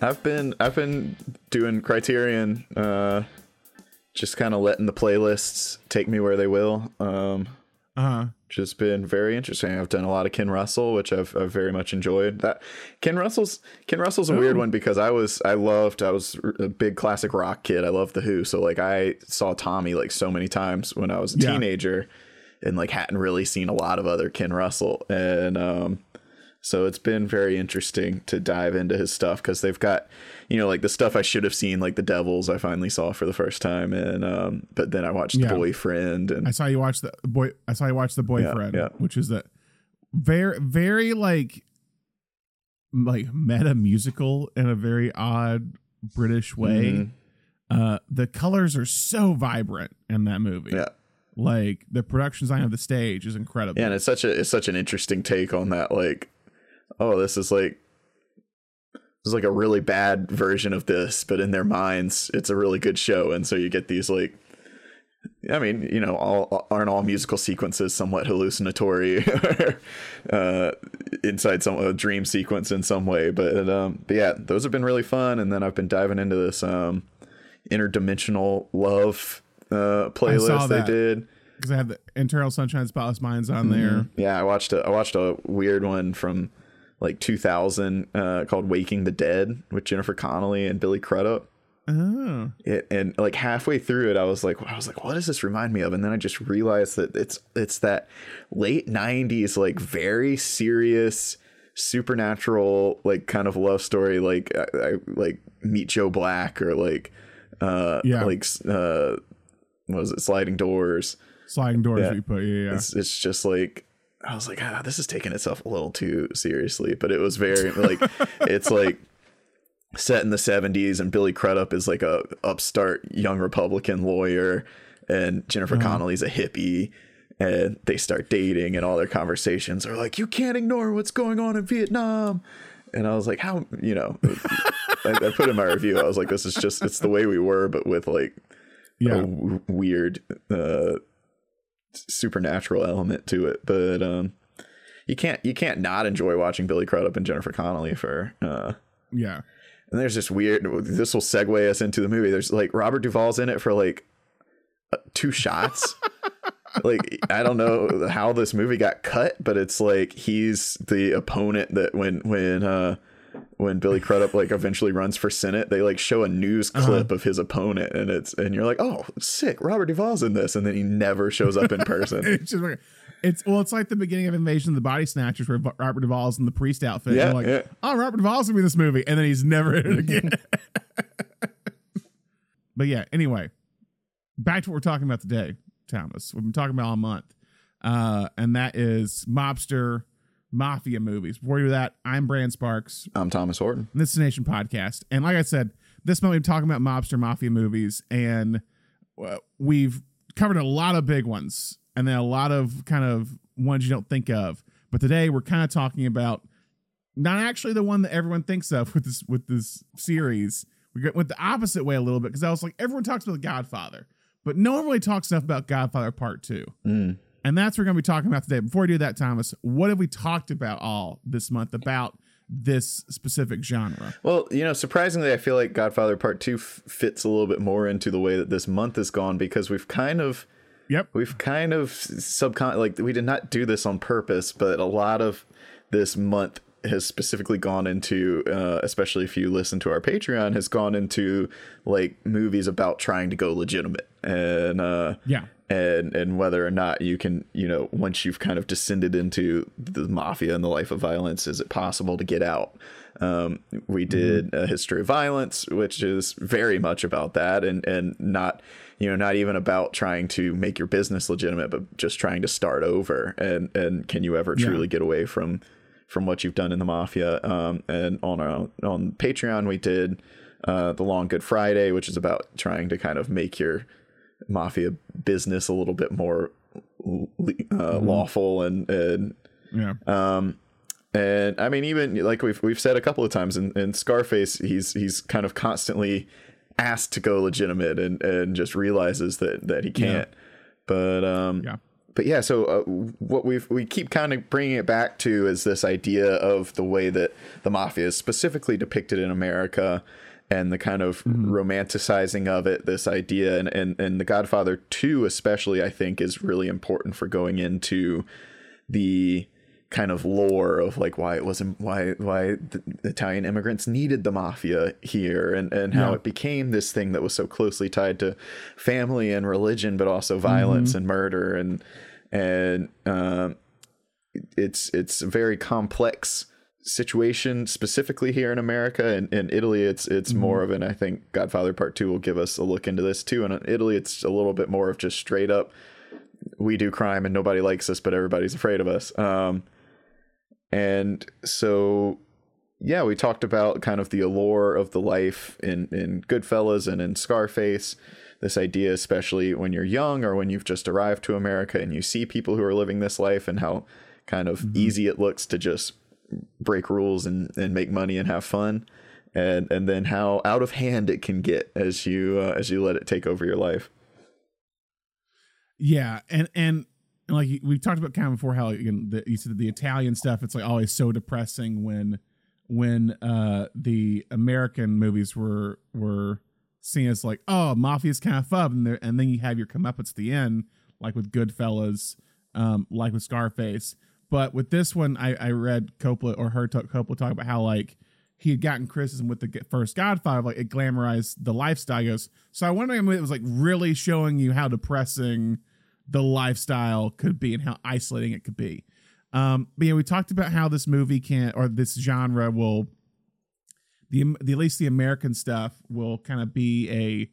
I've been I've been doing Criterion, uh, just kind of letting the playlists take me where they will. Um, Uh huh. just been very interesting. I've done a lot of Ken Russell, which I've, I've very much enjoyed. That Ken Russell's Ken Russell's a weird one because I was I loved I was a big classic rock kid. I loved the Who, so like I saw Tommy like so many times when I was a Yeah. teenager, and like hadn't really seen a lot of other Ken Russell, and um, so it's been very interesting to dive into his stuff because they've got, you know, like the stuff I should have seen, like the Devils, I finally saw for the first time, and um, but then I watched Yeah. Boyfriend, and I saw you watch the boy. I saw you watch the boyfriend, yeah. which is the very, very like, like meta musical in a very odd British way. Mhm. Uh, the colors are so vibrant in that movie. yeah. Like the production design of the stage is incredible. Yeah, and it's such a it's such an interesting take on that. Like, oh, this is like this is like a really bad version of this, but in their minds, it's a really good show, and so you get these like. I mean, you know, all aren't all musical sequences somewhat hallucinatory, uh, inside some a dream sequence in some way. But um, but yeah, those have been really fun. And then I've been diving into this um, interdimensional love uh, playlist they did. because I had the Internal Sunshine Spotless Minds on there. Yeah, I watched a I watched a weird one from like 2000 uh, called Waking the Dead with Jennifer Connelly and Billy Crudup. Oh, It, and like halfway through it, I was like, I was like, what does this remind me of? And then I just realized that it's it's that late 90s like very serious supernatural like kind of love story like I, I like Meet Joe Black or like uh Yeah. like uh what was it Sliding Doors. sliding doors. Yeah. We put yeah, yeah. it's, it's just like I was like, ah, this is taking itself a little too seriously, but it was very like it's like set in the 70s and Billy Crudup is like a upstart young Republican lawyer and Jennifer Uh-huh. Connelly's a hippie and they start dating and all their conversations are like you can't ignore what's going on in Vietnam and I was like how you know I, I put in my review I was like this is just it's the way we were but with like yeah. a w- weird uh supernatural element to it but um you can't you can't not enjoy watching Billy Crudup and Jennifer Connelly for uh yeah. and there's this weird this will segue us into the movie there's like Robert Duvall's in it for like uh, two shots like I don't know how this movie got cut but it's like he's the opponent that when when uh when Billy Crudup like eventually runs for Senate, they like show a news clip of his opponent, and it's and you're like, oh, sick, Robert Duvall's in this, and then he never shows up in person. It's just like, it's well, it's like the beginning of Invasion of the Body Snatchers where Robert Duvall's in the priest outfit. Yeah, like, yeah. oh, Robert Duvall's gonna be in this movie, and then he's never in it again. but yeah, anyway, back to what we're talking about today, Thomas. We've been talking about all month, uh, and that is mobster mafia movies. Before you do that, I'm Brandon Sparks. I'm Thomas Horton. This is the Nation podcast. And like I said, this month we've been talking about mobster mafia movies, and uh, we've covered a lot of big ones and then a lot of kind of ones you don't think of. But today we're kind of talking about not actually the one that everyone thinks of with this with this series. We went the opposite way a little bit because I was like, everyone talks about The Godfather, but no one really talks enough about Godfather Part Two. Mm. And that's what we're going to be talking about today. Before we do that, Thomas, what have we talked about all this month about this specific genre? Well, you know, surprisingly, I feel like Godfather Part Two f- fits a little bit more into the way that this month has gone because we've kind of Yep. we've kind of subcon like we did not do this on purpose, but a lot of this month has specifically gone into, uh, especially if you listen to our Patreon, has gone into like movies about trying to go legitimate and uh, Yeah. And and whether or not you can you know once you've kind of descended into the mafia and the life of violence is it possible to get out? Um, we did a history of violence which is very much about that and and not you know not even about trying to make your business legitimate but just trying to start over. And and can you ever Yeah. truly get away from from what you've done in the mafia? Um, and on our on patreon we did uh, the long good friday which is about trying to kind of make your mafia business a little bit more uh, lawful and and Yeah. um and I mean even like we've we've said a couple of times in, in Scarface he's he's kind of constantly asked to go legitimate and and just realizes that that he can't but um Yeah. but yeah, so uh, what we we keep kind of bringing it back to is this idea of the way that the mafia is specifically depicted in America and the kind of mm-hmm. romanticizing of it this idea and, and and the godfather 2 especially i think is really important for going into the kind of lore of like why it wasn't why why the Italian immigrants needed the mafia here and and how yeah. it became this thing that was so closely tied to family and religion but also violence mm-hmm. and murder and and um, it's it's a very complex situation specifically here in America and in Italy it's it's mm-hmm. more of an I think Godfather Part 2 will give us a look into this too and in Italy it's a little bit more of just straight up we do crime and nobody likes us but everybody's afraid of us um, and so, yeah, we talked about kind of the allure of the life in, in Goodfellas and in Scarface. This idea, especially when you're young or when you've just arrived to America and you see people who are living this life and how kind of mm-hmm. easy it looks to just break rules and, and make money and have fun. And, and then how out of hand it can get as you uh, as you let it take over your life. Yeah, and and like we've talked about kind of before how you, the, you said the Italian stuff it's like always so depressing when when uh the American movies were were seen as like oh mafia's kind of fun and, and then you have your comeuppance at the end like with Goodfellas um like with Scarface but with this one I I read Coppola or heard Coppola talk about how like he had gotten criticism with the first Godfather, like it glamorized the lifestyle. He goes, so I wonder if it was like really showing you how depressing the lifestyle could be and how isolating it could be. Um, but yeah, we talked about how this movie can or this genre will the, the at least the American stuff will kind of be a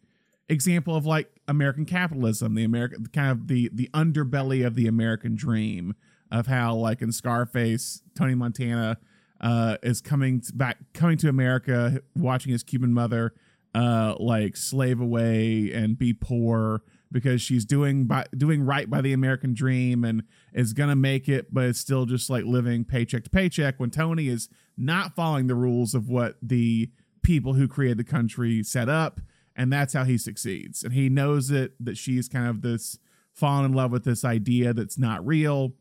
example of like American capitalism, the American kind of the the underbelly of the American dream of how like in Scarface, Tony Montana uh, is coming back coming to America, watching his Cuban mother uh, like slave away and be poor because she's doing by doing right by the American dream and is gonna make it, but it's still just like living paycheck to paycheck. When Tony is not following the rules of what the people who created the country set up, and that's how he succeeds. And he knows it that she's kind of this fallen in love with this idea that's not real,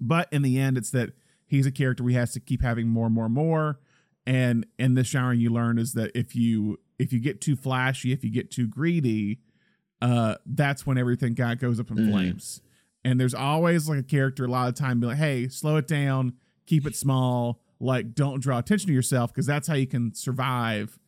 but in the end, it's that he's a character we has to keep having more and more and more. And in this genre, you learn is that if you if you get too flashy, if you get too greedy, uh, that's when everything of goes up in mm-hmm. flames. And there's always like a character a lot of time be like, hey, slow it down, keep it small, like don't draw attention to yourself because that's how you can survive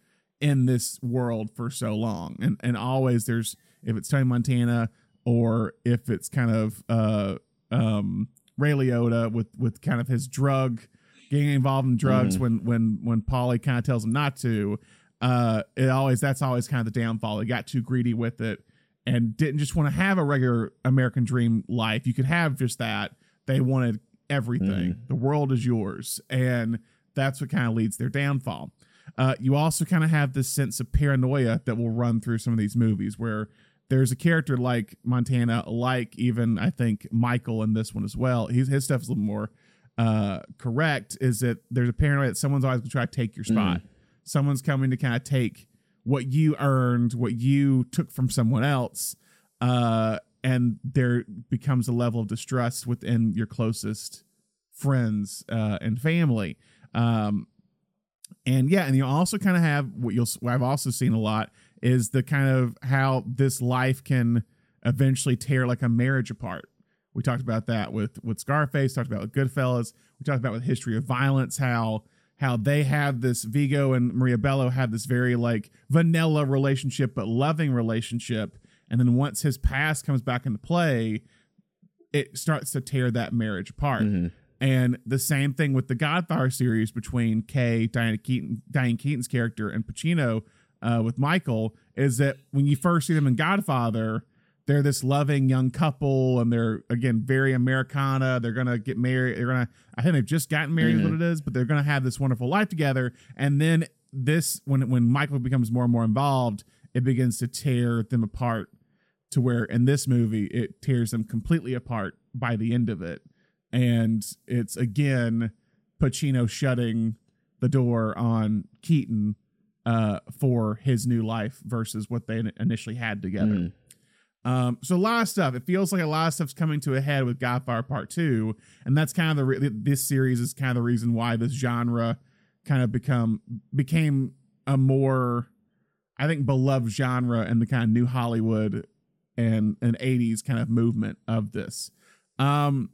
in this world for so long. And and always there's if it's Tony Montana or if it's kind of uh um Ray Liotta with with kind of his drug getting involved in drugs mm-hmm. when when when Paulie kind of tells him not to. Uh, it always that's always kind of the downfall. He got too greedy with it, and didn't just want to have a regular American dream life. You could have just that. They wanted everything. Mm. The world is yours. And that's what kind of leads their downfall. Uh, you also kind of have this sense of paranoia that will run through some of these movies where there's a character like Montana, like even I think Michael in this one as well. He's, his stuff is a little more uh, correct. Is that there's a paranoia that someone's always going to try to take your spot. Mm. Someone's coming to kind of take what you earned, what you took from someone else, uh, and there becomes a level of distrust within your closest friends uh, and family. Um, and yeah, and you also kind of have what you'll what I've also seen a lot is the kind of how this life can eventually tear like a marriage apart. We talked about that with with Scarface, talked about with Goodfellas, we talked about with History of Violence, how how they have this Viggo and Maria Bello have this very like vanilla relationship but loving relationship and then once his past comes back into play it starts to tear that marriage apart mm-hmm. and the same thing with the Godfather series between Kay Diana Keaton Diane Keaton's character and Pacino uh, with Michael is that when you first see them in Godfather they're this loving young couple and they're again very americana they're gonna get married they're gonna i think they've just gotten married mm-hmm. is what mm-hmm. it is but they're gonna have this wonderful life together and then this when when michael becomes more and more involved it begins to tear them apart to where in this movie it tears them completely apart by the end of it and it's again pacino shutting the door on keaton uh, for his new life versus what they initially had together mm. Um, so a lot of stuff. It feels like a lot of stuff's coming to a head with Godfather Part Two, and that's kind of the re- this series is kind of the reason why this genre kind of become became a more, I think, beloved genre in the kind of new Hollywood and and '80s kind of movement of this. Um,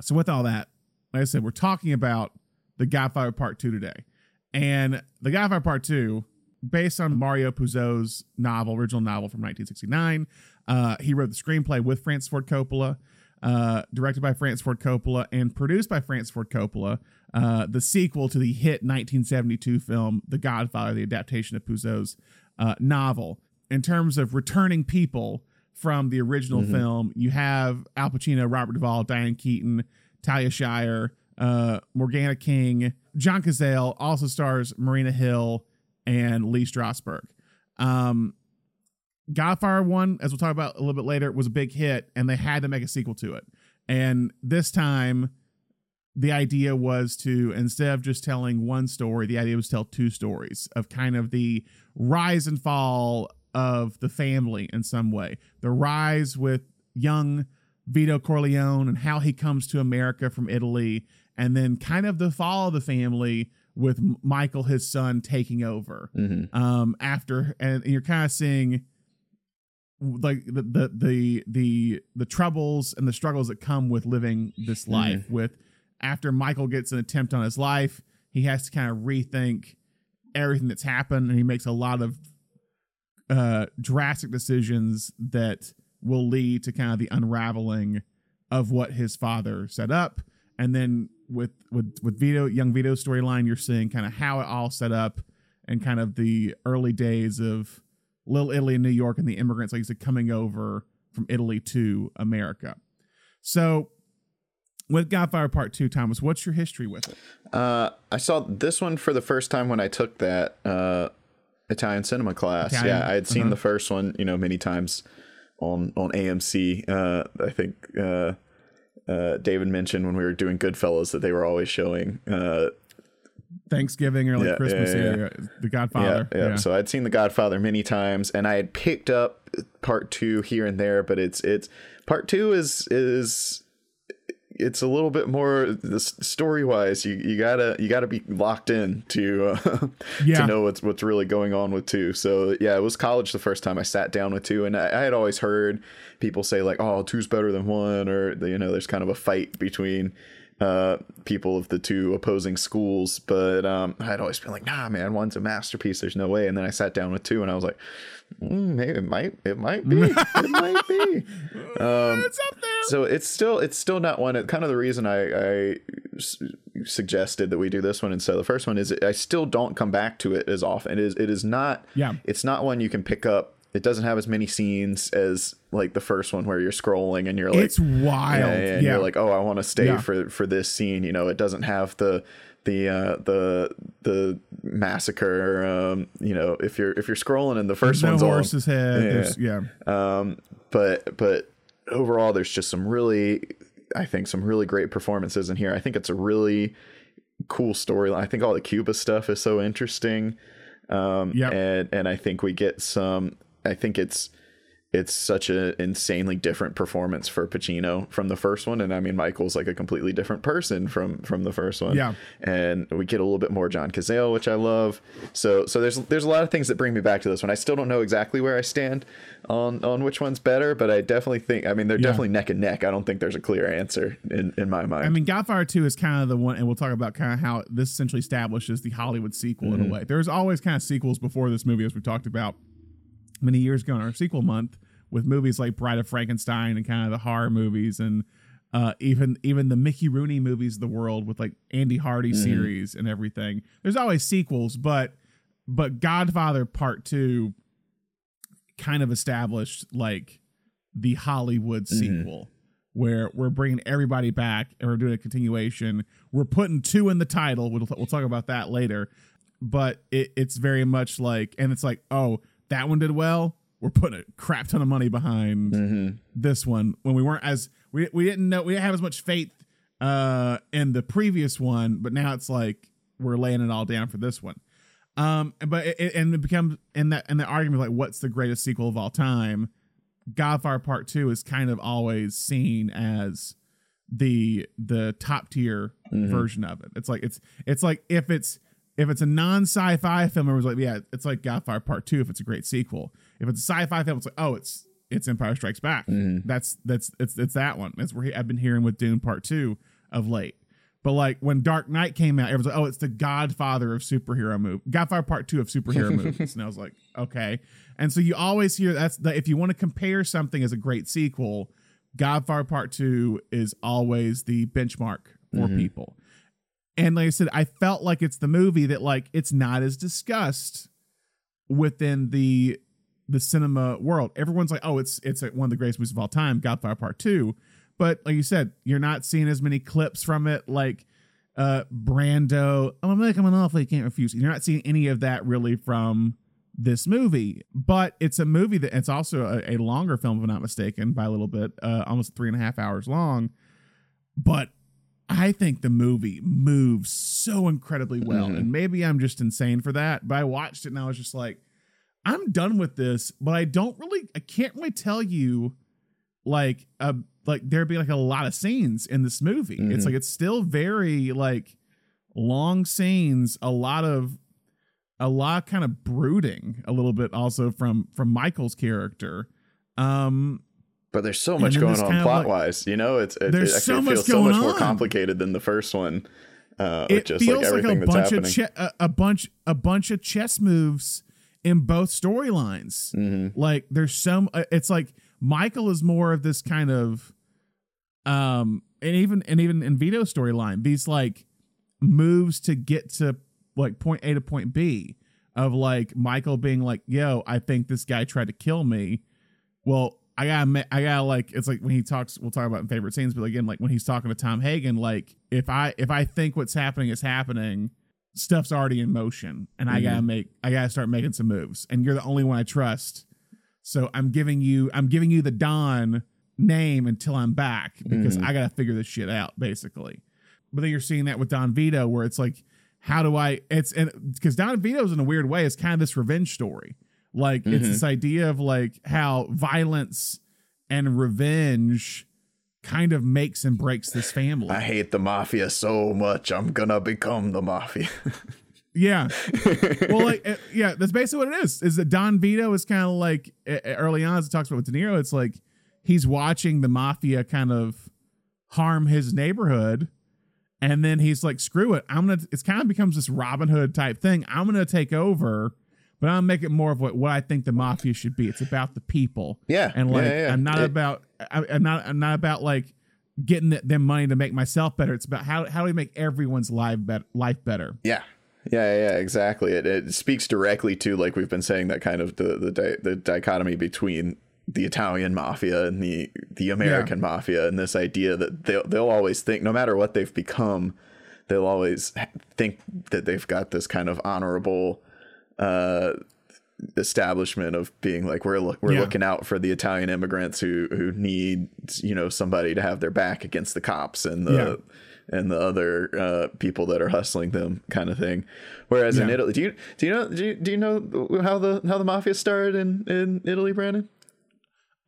so with all that, like I said, we're talking about the Godfather Part Two today, and the Godfather Part Two based on Mario Puzo's novel, original novel from 1969. Uh, he wrote the screenplay with Francis Ford Coppola, uh, directed by Francis Ford Coppola, and produced by Francis Ford Coppola. Uh, the sequel to the hit 1972 film The Godfather, the adaptation of Puzo's uh, novel. In terms of returning people from the original mm-hmm. film, you have Al Pacino, Robert Duvall, Diane Keaton, Talia Shire, uh, Morgana King. John Cazale also stars Mariana Hill and Lee Strasberg. Um, 1, as we'll talk about a little bit later, was a big hit and they had to make a sequel to it. And this time, the idea was to, instead of just telling one story, the idea was to tell two stories of kind of the rise and fall of the family in some way. The rise with young Vito Corleone and how he comes to America from Italy, and then kind of the fall of the family with Michael, his son, taking over mm-hmm. um, after, and you're kind of seeing like the, the the the the troubles and the struggles that come with living this mm-hmm. life. Mm-hmm. With after Michael gets an attempt on his life, he has to kind of rethink everything that's happened, and he makes a lot of uh, drastic decisions that will lead to kind of the unraveling of what his father set up, and then with with with Vito young Vito storyline, you're seeing kind of how it all set up and kind of the early days of Little Italy in New York and the immigrants, like you said, coming over from Italy to America. So with Godfather Part Two, Thomas, what's your history with it? Uh, I saw this one for the first time when I took that uh, Italian cinema class. Italian? Yeah, I had seen uh-huh. the first one, you know, many times on on AMC. Uh, I think uh, David mentioned when we were doing Goodfellas that they were always showing uh, Thanksgiving or like yeah, Christmas yeah, yeah. The Godfather. Yeah, So I'd seen The Godfather many times, and I had picked up part two here and there, but it's it's part two is is it's a little bit more story wise. You you gotta you gotta be locked in to uh, to know what's what's really going on with two. So yeah, it was college the first time I sat down with two, and I, I had always heard people say like, "Oh, two's better than one," or you know, there's kind of a fight between uh, people of the two opposing schools. But um, I'd always been like, "Nah, man, one's a masterpiece. There's no way." And then I sat down with two, and I was like, mm, "Maybe it might, it might be, it might be." Um, it's up there. So it's still, it's still not one. Kind of the reason I, I suggested that we do this one instead of the first one is I still don't come back to it as often. It is, it is not. Yeah. It's not one you can pick up it doesn't have as many scenes as like the first one where you're scrolling and you're like it's wild. Yeah, and yeah. you're like oh i want to stay yeah. for for this scene you know? It doesn't have the the uh the the massacre um you know? If you're if you're scrolling and the first no one's horse's on, head yeah, yeah. Um but but overall there's just some really i think some really great performances in here. I think it's a really cool storyline i think all the cuba stuff is so interesting. Um yeah and and i think we get some I think it's it's such an insanely different performance for Pacino from the first one, and I mean Michael's like a completely different person from from the first one. Yeah, and we get a little bit more John Cazale, which I love. So so there's there's a lot of things that bring me back to this one. I still don't know exactly where I stand on on which one's better, but I definitely think I mean they're yeah. definitely neck and neck. I don't think there's a clear answer in in my mind. I mean Godfather Two is kind of the one, and we'll talk about kind of how this essentially establishes the Hollywood sequel mm-hmm. in a mm-hmm. way. There's always kind of sequels before this movie, as we talked about many years ago in our sequel month with movies like Bride of Frankenstein and kind of the horror movies and uh, even even the Mickey Rooney movies of the world with like Andy Hardy mm-hmm. series and everything. There's always sequels, but but Godfather Part Two kind of established like the Hollywood mm-hmm. sequel where we're bringing everybody back and we're doing a continuation. We're putting two in the title. We'll, we'll talk about that later. But it, it's very much like, and it's like, oh, that one did well. We're putting a crap ton of money behind mm-hmm. this one when we weren't as we we didn't know we didn't have as much faith uh in the previous one, but now it's like we're laying it all down for this one. Um, but it, and it becomes in that in the argument like what's the greatest sequel of all time? Godfather Part Two is kind of always seen as the the top tier Mhm. version of it. It's like it's it's like if it's if it's a non sci-fi film, it was like yeah, it's like Godfather Part Two. If it's a great sequel, if it's a sci-fi film, it's like oh, it's it's Empire Strikes Back. Mhm. That's that's it's it's that one. That's where he, I've been hearing with Dune Part Two of late. But like when Dark Knight came out, it was like, oh, it's the Godfather of superhero movie, Godfather Part Two of superhero movies, and I was like, okay. And so you always hear that's the if you want to compare something as a great sequel, Godfather Part Two is always the benchmark for Mhm. people. And like I said, I felt like it's the movie that like it's not as discussed within the the cinema world. Everyone's like, oh, it's it's one of the greatest movies of all time, Godfather Part Two. But like you said, you're not seeing as many clips from it, like uh Brando. I'm gonna make him an offer you can't refuse. You're not seeing any of that really from this movie. But it's a movie that it's also a, a longer film, if I'm not mistaken, by a little bit, uh, almost three and a half hours long. But I think the movie moves so incredibly well. Mhm. And maybe I'm just insane for that. But I watched it and I was just like, I'm done with this, but I don't really I can't really tell you like uh like there'd be like a lot of scenes in this movie. It's Mhm. like it's still very like long scenes, a lot of a lot kind of brooding a little bit also from from Michael's character. Um But there's so much going on plot like- wise. You know, it's it, There's it so actually much feels so much more on. complicated than the first one. Uh, it just feels like like, everything a that's bunch happening. of che- a, a bunch a bunch of chess moves in both storylines. Mhm. Like there's some uh, it's like Michael is more of this kind of um and even and even in Vito's storyline, these like moves to get to like point A to point B of like Michael being like, "Yo, I think this guy tried to kill me." Well, I gotta, I gotta like, it's like when he talks. We'll talk about in favorite scenes, but again, like when he's talking to Tom Hagen, like if I if I think what's happening is happening, stuff's already in motion, and I gotta make, I gotta start making some moves, and you're the only one I trust. So I'm giving you, I'm giving you the Don name until I'm back because Mhm. I gotta figure this shit out, basically. But then you're seeing that with Don Vito, where it's like, how do I? It's and because Don Vito's in a weird way is kind of this revenge story. Like it's Mhm. this idea of like how violence and revenge kind of makes and breaks this family. I hate the mafia so much. I'm gonna become the mafia. yeah. Well, like uh, yeah, that's basically what it is. Is that Don Vito is kind of like uh, uh, early on as it talks about with De Niro. It's like he's watching the mafia kind of harm his neighborhood. And then he's like, screw it. I'm gonna it's kind of becomes this Robin Hood type thing. I'm gonna take over, but I'm gonna make it more of what, what I think the mafia should be. It's about the people. yeah, And like yeah, yeah. I'm not It- about I, I'm not I'm not about like getting th- them money to make myself better. It's about how how do we make everyone's life better life better. Yeah. Yeah, yeah, exactly. It, it speaks directly to like we've been saying that kind of the the di- the dichotomy between the Italian mafia and the the American mafia and this idea that they'll they'll always think no matter what they've become, they'll always think that they've got this kind of honorable uh establishment of being like we're look, we're Yeah. looking out for the Italian immigrants who who need you know somebody to have their back against the cops and the Yeah. and the other uh, people that are hustling them kind of thing. Whereas in Italy, do you do you know do you, do you know how the how the mafia started in in Italy, Brandon?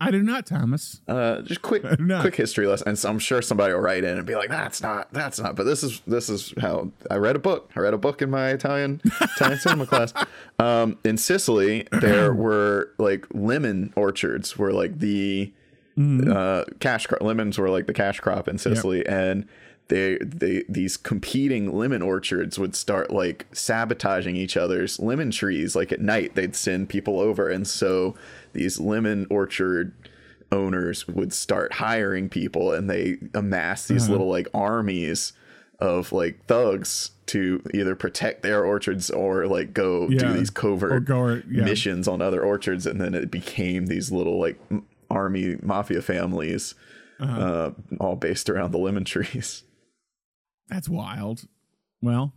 I do not, Thomas. Uh, just quick quick history lesson. And so I'm sure somebody will write in and be like, "That's not that's not." But this is this is how I read a book. I read a book in my Italian Italian cinema class. Um, in Sicily, there were like lemon orchards, were like the uh, cash crop. Lemons were like the cash crop in Sicily, and they they these competing lemon orchards would start like sabotaging each other's lemon trees. Like at night, they'd send people over, and so these lemon orchard owners would start hiring people, and they amass these Uh-huh. little like armies of like thugs to either protect their orchards or like go Yeah. do these covert go yeah. missions on other orchards and then it became these little like army mafia families Uh-huh. uh all based around the lemon trees That's wild. Well,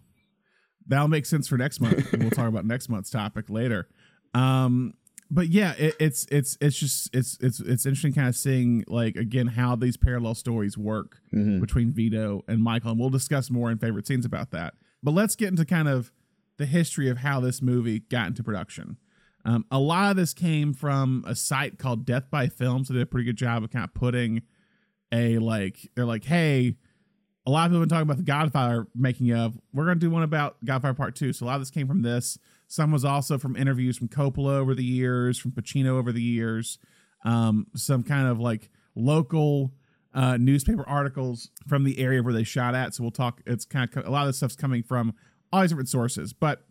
that'll make sense for next month. we'll talk about next month's topic later. Um, but yeah, it, it's it's it's just it's it's it's interesting kind of seeing like again how these parallel stories work between Vito and Michael, and we'll discuss more in favorite scenes about that. But let's get into kind of the history of how this movie got into production. Um, a lot of this came from a site called Death by Films. They did a pretty good job of kind of putting a like they're like, hey, a lot of people have been talking about the Godfather making of. We're gonna do one about Godfather Part Two. So a lot of this came from this. Some was also from interviews from Coppola over the years, from Pacino over the years, um, some kind of like local uh, newspaper articles from the area where they shot at. So we'll talk. It's kind of a lot of this stuff's coming from all these different sources. But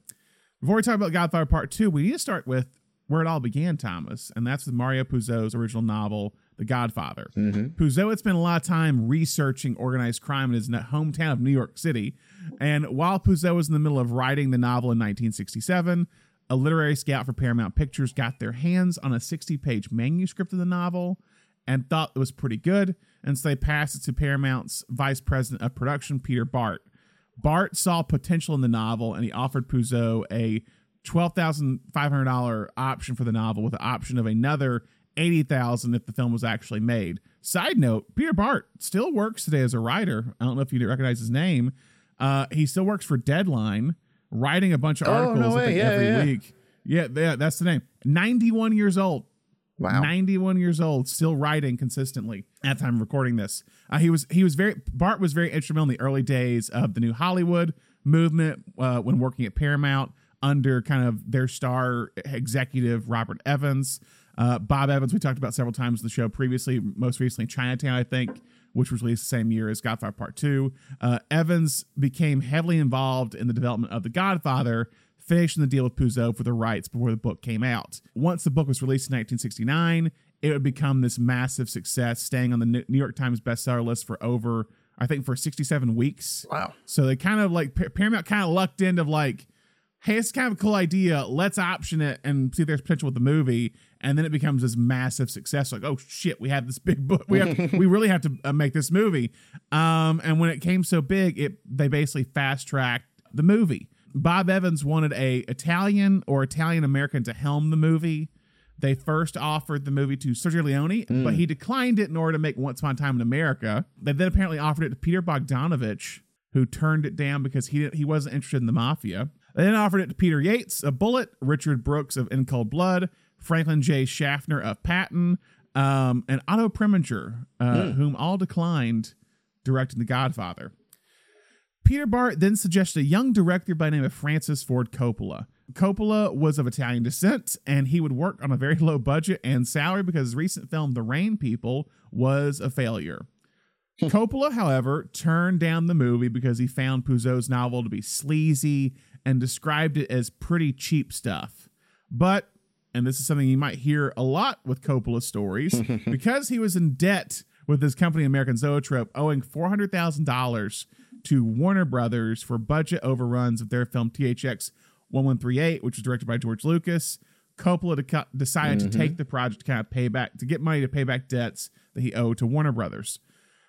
before we talk about Godfather Part Two, we need to start with where it all began, Thomas, and that's with Mario Puzo's original novel, The Godfather. Mm-hmm. Puzo had spent a lot of time researching organized crime in his hometown of New York City. And while Puzo was in the middle of writing the novel in 1967, a literary scout for Paramount Pictures got their hands on a 60 page manuscript of the novel and thought it was pretty good. And so they passed it to Paramount's vice president of production, Peter Bart. Bart saw potential in the novel and he offered Puzo a $12,500 option for the novel with the option of another 80,000 if the film was actually made. Side note, Peter Bart still works today as a writer. I don't know if you recognize his name. Uh, he still works for Deadline, writing a bunch of Oh, articles no think, Yeah, every yeah. week. Yeah, yeah, that's the name. 91 years old. Wow. 91 years old, still writing consistently at the time of recording this. Uh, he was he was very Bart was very instrumental in the early days of the new Hollywood movement uh, when working at Paramount under kind of their star executive Robert Evans. Uh, Bob Evans, we talked about several times in the show previously, most recently Chinatown, I think, which was released the same year as Godfather Part 2. Uh, Evans became heavily involved in the development of The Godfather, finishing the deal with Puzo for the rights before the book came out. Once the book was released in 1969, it would become this massive success, staying on the New York Times bestseller list for over, I think, for 67 weeks. Wow. So they kind of like Paramount kind of lucked into like, hey, it's kind of a cool idea. Let's option it and see if there's potential with the movie. And then it becomes this massive success. Like, oh shit, we have this big book. We have, we really have to uh, make this movie. Um, and when it came so big, it they basically fast tracked the movie. Bob Evans wanted a Italian or Italian American to helm the movie. They first offered the movie to Sergio Leone, but he declined it in order to make Once Upon a Time in America. They then apparently offered it to Peter Bogdanovich, who turned it down because he he wasn't interested in the mafia. They then offered it to Peter Yates a Bullitt, Richard Brooks of In Cold Blood, Franklin J. Schaffner of Patton, um, and Otto Preminger, uh, whom all declined directing The Godfather. Peter Bart then suggested a young director by the name of Francis Ford Coppola. Coppola was of Italian descent, and he would work on a very low budget and salary because his recent film, The Rain People, was a failure. Coppola, however, turned down the movie because he found Puzo's novel to be sleazy and described it as pretty cheap stuff. But, and this is something you might hear a lot with Coppola stories, because he was in debt with his company American Zoetrope, owing $400,000 to Warner Brothers for budget overruns of their film THX 1138, which was directed by George Lucas. Coppola deca- decided to mm-hmm. take the project to kind of pay back, to get money to pay back debts that he owed to Warner Brothers.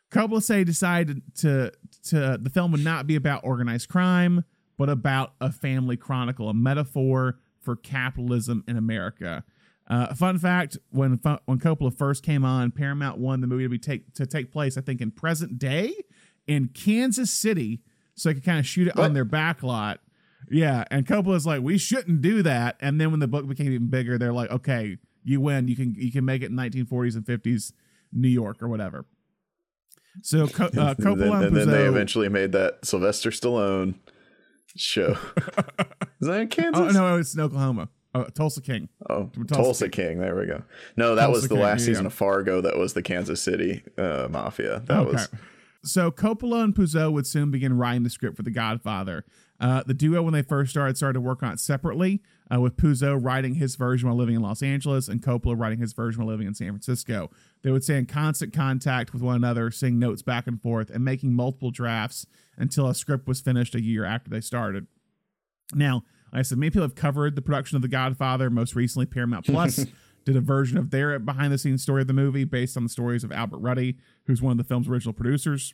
Coppola say decided to to the film would not be about organized crime, but about a family chronicle, a metaphor for capitalism in America. Uh, fun fact: when when Coppola first came on, Paramount wanted the movie to be take to take place, I think, in present day in Kansas City, so they could kind of shoot it on their back lot. Yeah, and Coppola's like, we shouldn't do that. And then when the book became even bigger, they're like, okay, you win. You can you can make it in 1940s and 50s New York or whatever. So Co- uh, and Coppola then, and and then they eventually made that Sylvester Stallone show. Is that in Kansas? Oh no, it's in Oklahoma. Oh, Tulsa King. Oh, Tulsa Tulsa, King. There we go. No, that Tulsa was the King, last yeah, season of Fargo. That was the Kansas City uh, Mafia. That okay. was So Coppola and Puzo would soon begin writing the script for The Godfather. Uh, the duo, when they first started, started to work on it separately, uh, with Puzo writing his version while living in Los Angeles and Coppola writing his version while living in San Francisco. They would stay in constant contact with one another, seeing notes back and forth, and making multiple drafts until a script was finished a year after they started. Now, like I said, many people have covered the production of The Godfather. Most recently, Paramount Plus did a version of their behind the scenes story of the movie based on the stories of Albert Ruddy, who's one of the film's original producers.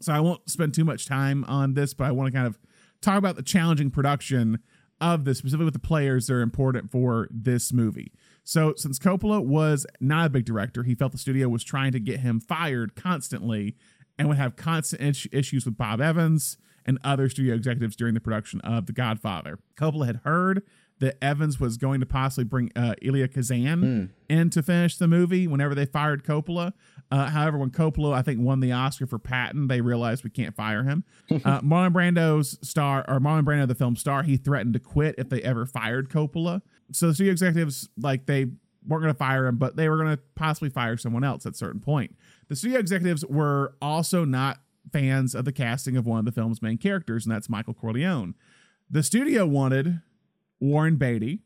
So I won't spend too much time on this, but I want to kind of talk about the challenging production of this, specifically with the players that are important for this movie. So, since Coppola was not a big director, he felt the studio was trying to get him fired constantly and would have constant is- issues with Bob Evans and other studio executives during the production of The Godfather. Coppola had heard that Evans was going to possibly bring uh, Elia Kazan Hmm. in to finish the movie whenever they fired Coppola. Uh, however, when Coppola, I think, won the Oscar for Patton, they realized we can't fire him. uh, Marlon Brando's star, or Marlon Brando, the film star, he threatened to quit if they ever fired Coppola. So the studio executives, like, they weren't going to fire him, but they were going to possibly fire someone else at a certain point. The studio executives were also not fans of the casting of one of the film's main characters, and that's Michael Corleone. The studio wanted Warren Beatty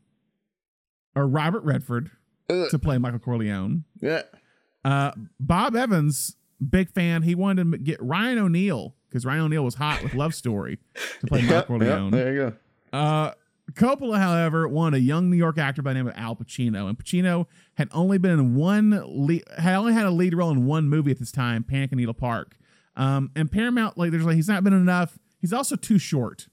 or Robert Redford Ugh. to play Michael Corleone. Yeah. Uh, Bob Evans, big fan. He wanted to get Ryan O'Neal because Ryan O'Neal was hot with Love Story to play Michael yeah, Corleone. there you go. Uh, Coppola, however, wanted a young New York actor by the name of Al Pacino, and Pacino had only been in one lead, had only had a lead role in one movie at this time, Panic in Needle Park. Um, and Paramount, like, there's like he's not been enough. He's also too short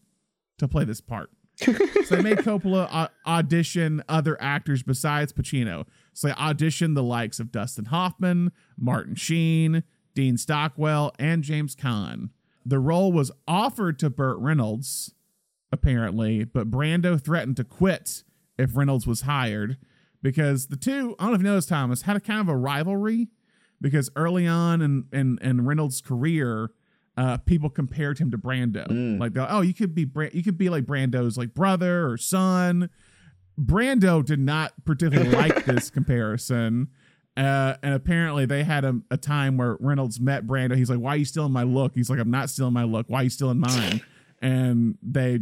to play this part. so they made Coppola au- audition other actors besides Pacino. So they auditioned the likes of Dustin Hoffman, Martin Sheen, Dean Stockwell, and James Caan. The role was offered to Burt Reynolds, apparently, but Brando threatened to quit if Reynolds was hired because the two, I don't know if you noticed, Thomas, had a kind of a rivalry because early on in, in, in Reynolds' career, uh, people compared him to Brando. Mm. Like, oh, you could be Bra- you could be like Brando's like brother or son. Brando did not particularly like this comparison. Uh, and apparently they had a, a time where Reynolds met Brando. He's like, "Why are you stealing my look?" He's like, "I'm not stealing my look. Why are you stealing mine?" and they,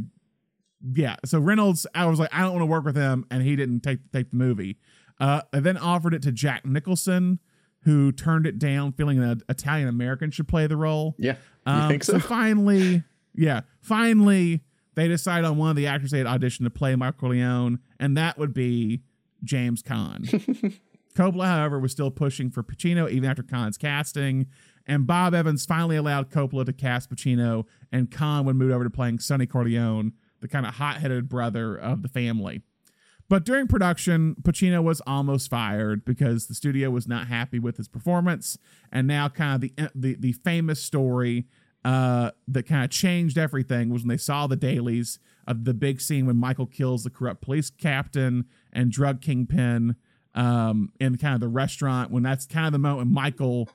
yeah. So Reynolds, I was like, I don't want to work with him, and he didn't take take the movie. Uh, I then offered it to Jack Nicholson, who turned it down, feeling an Italian American should play the role. Yeah. You Um, think so? finally, yeah, finally, they decide on one of the actors they had auditioned to play Michael Corleone, and that would be James Caan. Coppola, however, was still pushing for Pacino even after Caan's casting, and Bob Evans finally allowed Coppola to cast Pacino, and Caan would move over to playing Sonny Corleone, the kind of hot-headed brother of the family. But during production, Pacino was almost fired because the studio was not happy with his performance, and now kind of the the, the famous story uh, that kind of changed everything was when they saw the dailies of the big scene when Michael kills the corrupt police captain and drug kingpin um, in kind of the restaurant. When that's kind of the moment when Michael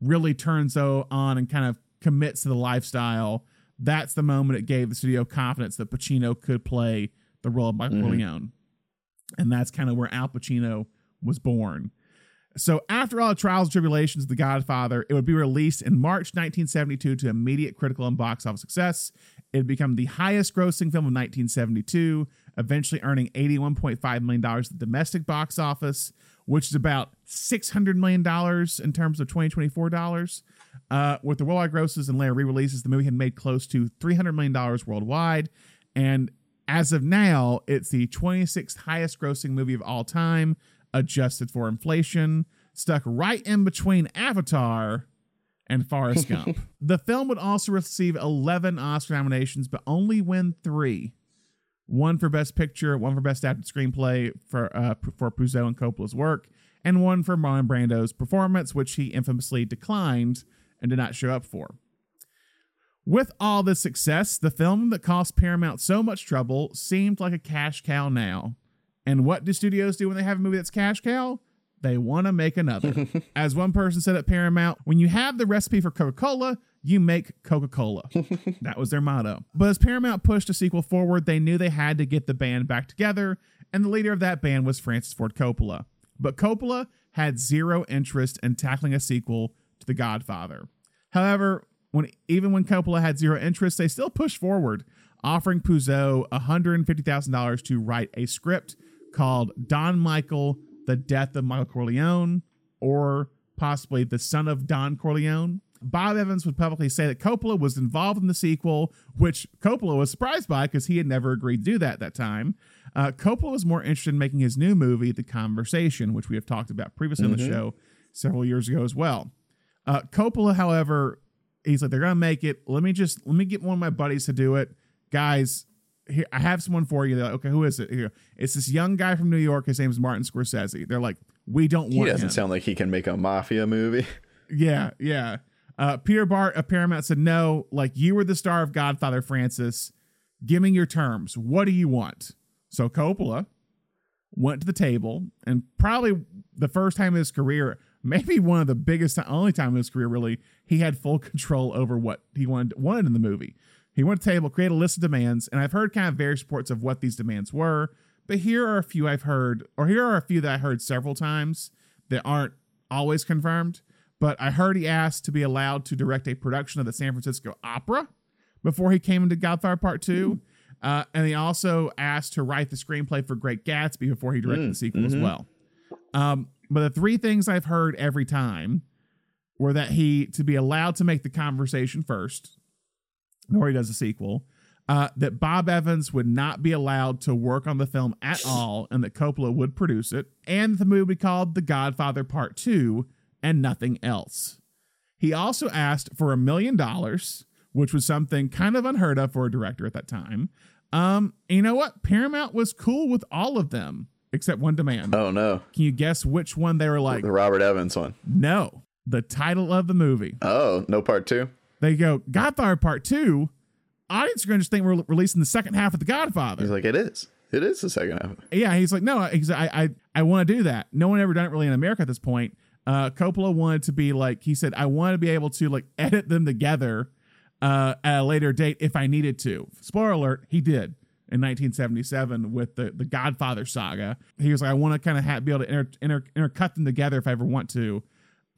really turns on and kind of commits to the lifestyle. That's the moment it gave the studio confidence that Pacino could play the role of Michael Mhm. Corleone and that's kind of where Al Pacino was born. So after all the trials and tribulations of The Godfather, it would be released in March 1972 to immediate critical and box office success. It would become the highest grossing film of 1972, eventually earning $81.5 million at the domestic box office, which is about $600 million in terms of 2024 dollars. Uh, with the worldwide grosses and later re-releases, the movie had made close to $300 million worldwide. And as of now, it's the 26th highest grossing movie of all time, adjusted for inflation, stuck right in between Avatar and Forrest Gump. The film would also receive 11 Oscar nominations, but only win three. One for Best Picture, one for Best Adapted Screenplay for uh, for Puzo and Coppola's work, and one for Marlon Brando's performance, which he infamously declined and did not show up for. With all this success, the film that cost Paramount so much trouble seemed like a cash cow now. And what do studios do when they have a movie that's cash cow? They want to make another. As one person said at Paramount, when you have the recipe for Coca Cola, you make Coca Cola. that was their motto. But as Paramount pushed a sequel forward, they knew they had to get the band back together, and the leader of that band was Francis Ford Coppola. But Coppola had zero interest in tackling a sequel to The Godfather. However, when even when Coppola had zero interest, they still pushed forward, offering Puzo $150,000 to write a script called Don Michael, The Death of Michael Corleone, or possibly The Son of Don Corleone. Bob Evans would publicly say that Coppola was involved in the sequel, which Coppola was surprised by because he had never agreed to do that at that time. Uh, Coppola was more interested in making his new movie, The Conversation, which we have talked about previously on the Mhm. show several years ago as well. Uh, Coppola, however, he's like, they're gonna make it. Let me just let me get one of my buddies to do it, guys. Here, I have someone for you. They're like, okay, who is it? Here, it's this young guy from New York. His name is Martin Scorsese. They're like, we don't want. He doesn't him. sound like he can make a mafia movie. Yeah, yeah. Uh, Peter Bart of Paramount said, no, like you were the star of Godfather, Francis. Give me your terms. What do you want? So Coppola went to the table and probably the first time in his career, maybe one of the biggest, only time in his career, really, he had full control over what he wanted wanted in the movie. He went to the table, created a list of demands, and I've heard kind of various reports of what these demands were. But here are a few I've heard, or here are a few that I heard several times that aren't always confirmed. But I heard he asked to be allowed to direct a production of the San Francisco Opera before he came into Godfather Part 2. Uh, and he also asked to write the screenplay for Great Gatsby before he directed the sequel as well. Um, but the three things I've heard every time were that he to be allowed to make the conversation first, he does a sequel, uh, that Bob Evans would not be allowed to work on the film at all, and that Coppola would produce it, and the movie called The Godfather Part Two, and nothing else. He also asked for a million dollars, which was something kind of unheard of for a director at that time. Um, you know what? Paramount was cool with all of them except one demand. Oh no, Can you guess which one they were like? the Robert Evans one. No, the title of the movie. Oh, no part two. They go Godfather Part Two. Audience are going to just think we're releasing the second half of the Godfather. He's like, it is. It is the second half. Yeah, he's like, no, he's, I, I, I want to do that. No one ever done it really in America at this point. Uh, Coppola wanted to be like, he said, I want to be able to like edit them together uh, at a later date if I needed to. Spoiler alert, he did in 1977 with the the Godfather saga. He was like, I want to kind of ha- be able to inter, inter, intercut them together if I ever want to.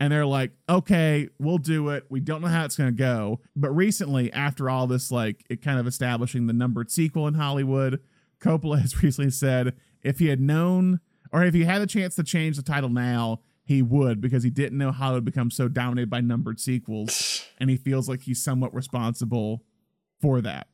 And they're like, okay, we'll do it. We don't know how it's going to go. But recently, after all this, like it kind of establishing the numbered sequel in Hollywood, Coppola has recently said if he had known or if he had a chance to change the title now, he would because he didn't know how it would become so dominated by numbered sequels. and he feels like he's somewhat responsible for that.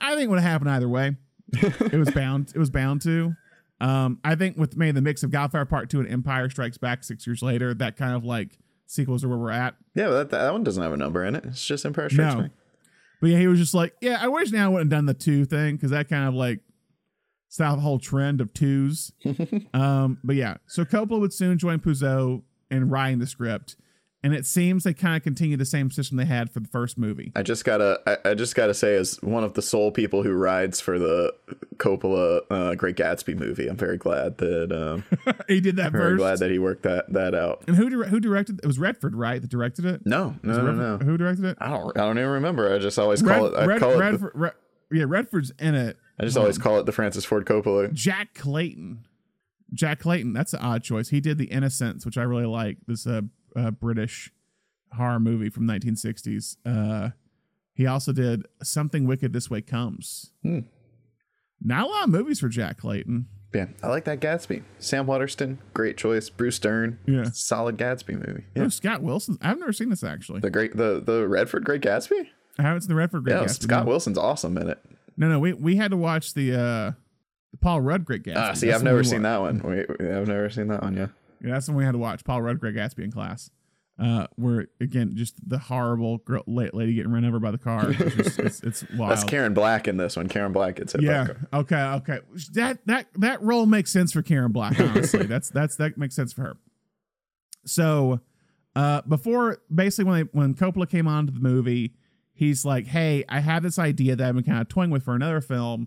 I think it would have happened either way. it was bound. It was bound to. Um, I think with maybe the mix of Godfather Part Two and Empire Strikes Back six years later, that kind of like sequels are where we're at. Yeah, but that, that one doesn't have a number in it. It's just Empire Strikes No. Back. But yeah, he was just like, yeah, I wish now I wouldn't have done the two thing because that kind of like stop the whole trend of twos. um, but yeah, so Coppola would soon join Puzo in writing the script, and it seems they kind of continue the same system they had for the first movie. I just gotta, I, I just gotta say, as one of the sole people who rides for the Coppola uh, Great Gatsby movie, I'm very glad that, um, he did that very first. glad that he worked that that out. and who dir- who directed? It was Redford, right? That directed it. No, no, it no, no. Who directed it? I don't, I don't even remember. I just always call it. I Red- call it. the- Redford, Red- yeah, Redford's in it. I just always call it the Francis Ford Coppola. Jack Clayton. Jack Clayton. That's an odd choice. He did The Innocents, which I really like. This uh, uh British horror movie from 1960s. Uh, he also did Something Wicked This Way Comes. Hmm. Not a lot of movies for Jack Clayton. Yeah, I like that Gatsby. Sam Waterston, great choice. Bruce Dern, Yeah. solid Gatsby movie. Oh, Scott Wilson. I've never seen this actually. the great, the the Redford Great Gatsby. I haven't seen the Redford Great Yeah, Gatsby. Scott no. Wilson's awesome in it. No, no, we we had to watch the uh the Paul Rudd Great Gatsby. Ah, see, That's I've never seen wa- that one. Wait, I've never seen that one. Yeah, Yeah, that's the one we had to watch. Paul Rudd Great Gatsby in class. Uh, where again, just the horrible girl, la- lady getting run over by the car. It's, just, it's, it's wild. that's Karen Black in this one. Karen Black gets hit Yeah. Okay. Okay. That that that role makes sense for Karen Black. Honestly, that's that's that makes sense for her. So, uh, before basically when they, when Coppola came on to the movie, he's like, "Hey, I have this idea that I've been kind of toying with for another film,"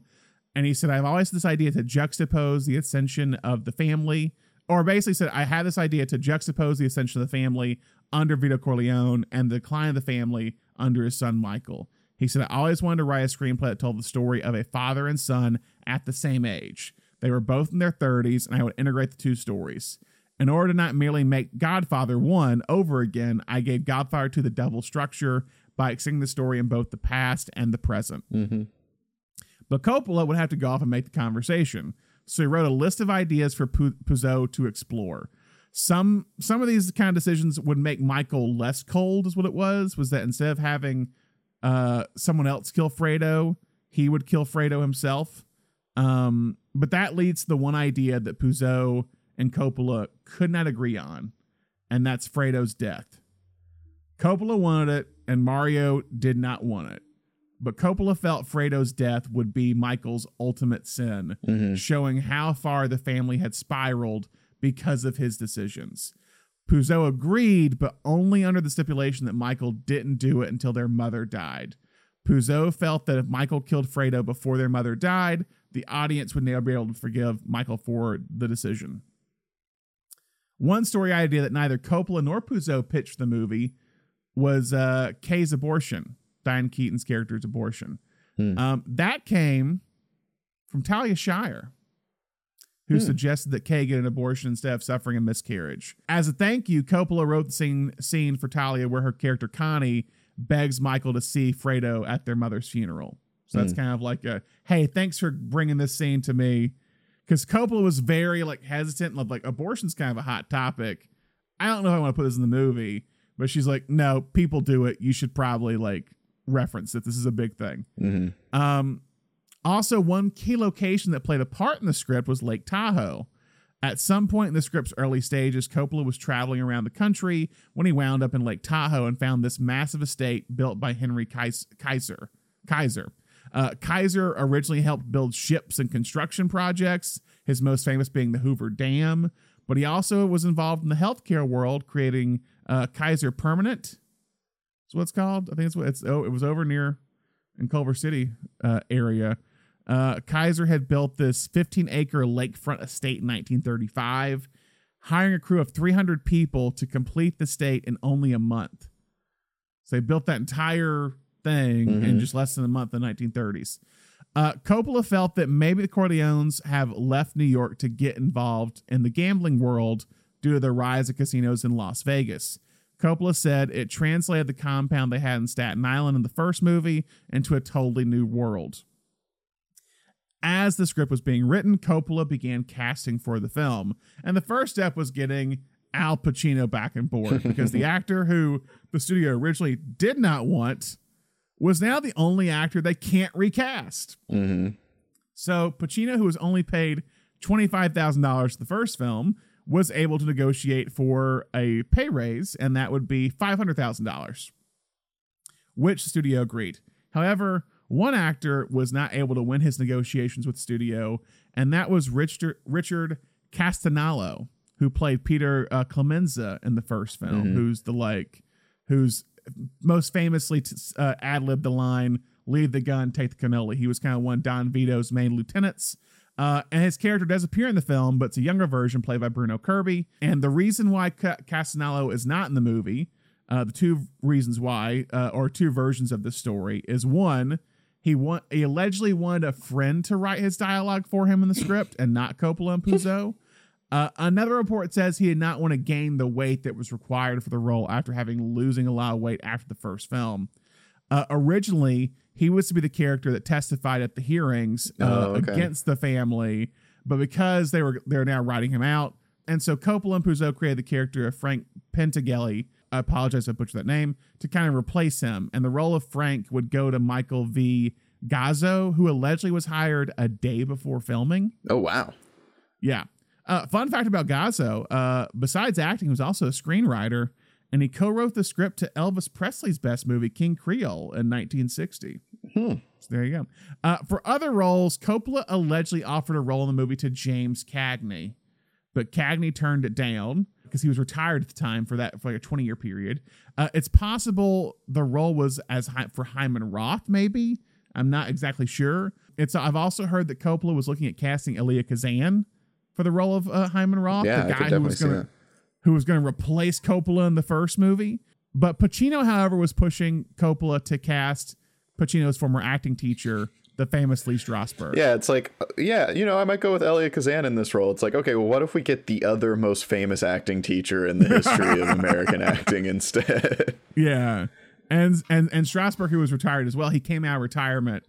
and he said, "I've always had this idea to juxtapose the ascension of the family." Or basically said, I had this idea to juxtapose the ascension of the family under Vito Corleone and the decline of the family under his son Michael. He said, I always wanted to write a screenplay that told the story of a father and son at the same age. They were both in their 30s, and I would integrate the two stories. In order to not merely make Godfather 1 over again, I gave Godfather 2 the double structure by extending the story in both the past and the present. Mm-hmm. But Coppola would have to go off and make the conversation. So he wrote a list of ideas for Pu- Puzo to explore. Some some of these kind of decisions would make Michael less cold, is what it was. Was that instead of having uh, someone else kill Fredo, he would kill Fredo himself. Um, but that leads to the one idea that Puzo and Coppola could not agree on, and that's Fredo's death. Coppola wanted it, and Mario did not want it. But Coppola felt Fredo's death would be Michael's ultimate sin, Mm-hmm. showing how far the family had spiraled because of his decisions. Puzo agreed, but only under the stipulation that Michael didn't do it until their mother died. Puzo felt that if Michael killed Fredo before their mother died, the audience would never be able to forgive Michael for the decision. One story idea that neither Coppola nor Puzo pitched the movie was uh, Kay's abortion, Diane Keaton's character's abortion. Hmm. Um, that came from Talia Shire, who Hmm. suggested that Kay get an abortion instead of suffering a miscarriage. As a thank you, Coppola wrote the scene, scene for Talia where her character Connie begs Michael to see Fredo at their mother's funeral. So that's Hmm. kind of like a hey, thanks for bringing this scene to me. Because Coppola was very like hesitant, like abortion's kind of a hot topic. I don't know if I want to put this in the movie, but she's like, no, people do it. You should probably like reference that this is a big thing. hmm Um, also, one key location that played a part in the script was Lake Tahoe. At some point in the script's early stages, Coppola was traveling around the country when he wound up in Lake Tahoe and found this massive estate built by Henry Kaiser. Kaiser. Uh, Kaiser originally helped build ships and construction projects, his most famous being the Hoover Dam, but he also was involved in the healthcare world, creating uh, Kaiser Permanente. That's what it's called. I think it's what it's. Oh, it was over near in Culver City uh, area. Uh, Kaiser had built this 15 acre lakefront estate in 1935, hiring a crew of 300 people to complete the estate in only a month. So they built that entire thing in Mhm. just less than a month in the 1930s. Uh, Coppola felt that maybe the Corleones have left New York to get involved in the gambling world due to the rise of casinos in Las Vegas. Coppola said it translated the compound they had in Staten Island in the first movie into a totally new world. As the script was being written, Coppola began casting for the film. And the first step was getting Al Pacino back on board because the actor who the studio originally did not want was now the only actor they can't recast. hmm So Pacino, who was only paid $25,000 for the first film, was able to negotiate for a pay raise, and that would be $500,000, which the studio agreed. However, one actor was not able to win his negotiations with studio, and that was Richard, Richard Castellano, who played Peter uh, Clemenza in the first film, Mhm. who's the like, who's most famously t- uh, ad libbed the line "Leave the gun, take the cannoli." He was kind of one of Don Vito's main lieutenants. Uh, and his character does appear in the film, but it's a younger version played by Bruno Kirby. And the reason why Ca- Castellano is not in the movie, uh, the two reasons why, uh, or two versions of the story, is one, he want he allegedly wanted a friend to write his dialogue for him in the script and not Coppola and Puzo. Uh, another report says he did not want to gain the weight that was required for the role after having losing a lot of weight after the first film. Uh, originally, he was to be the character that testified at the hearings uh, Oh, okay. against the family, but because they were they're now writing him out, and so Coppola and Puzo created the character of Frank Pentagelli. I apologize if I butchered that name to kind of replace him, and the role of Frank would go to Michael V. Gazzo, who allegedly was hired a day before filming. Oh wow. Yeah. Uh, fun fact about Gazzo, uh, besides acting, he was also a screenwriter, and he co-wrote the script to Elvis Presley's best movie, King Creole, in 1960. Hmm. So there you go. Uh, for other roles, Coppola allegedly offered a role in the movie to James Cagney, but Cagney turned it down because he was retired at the time for that for like a 20 year period. Uh, it's possible the role was as Hy- for Hyman Roth, maybe. I'm not exactly sure. It's I've also heard that Coppola was looking at casting Elia Kazan for the role of uh, Hyman Roth, Yeah, the guy who was going to who was going to replace Coppola in the first movie. But Pacino, however, was pushing Coppola to cast Pacino's former acting teacher, the famous Lee Strasberg. Yeah, it's like, uh, yeah, you know, I might go with Elia Kazan in this role. It's like, okay, well, what if we get the other most famous acting teacher in the history of American acting instead? Yeah. And and and Strasberg, who was retired as well, he came out of retirement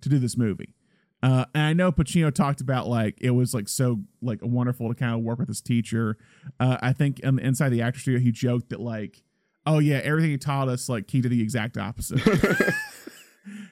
to do this movie. Uh, and I know Pacino talked about like it was like so like wonderful to kind of work with his teacher. Uh, I think um, inside the actor studio, he joked that like, oh yeah, everything he taught us like he did the exact opposite.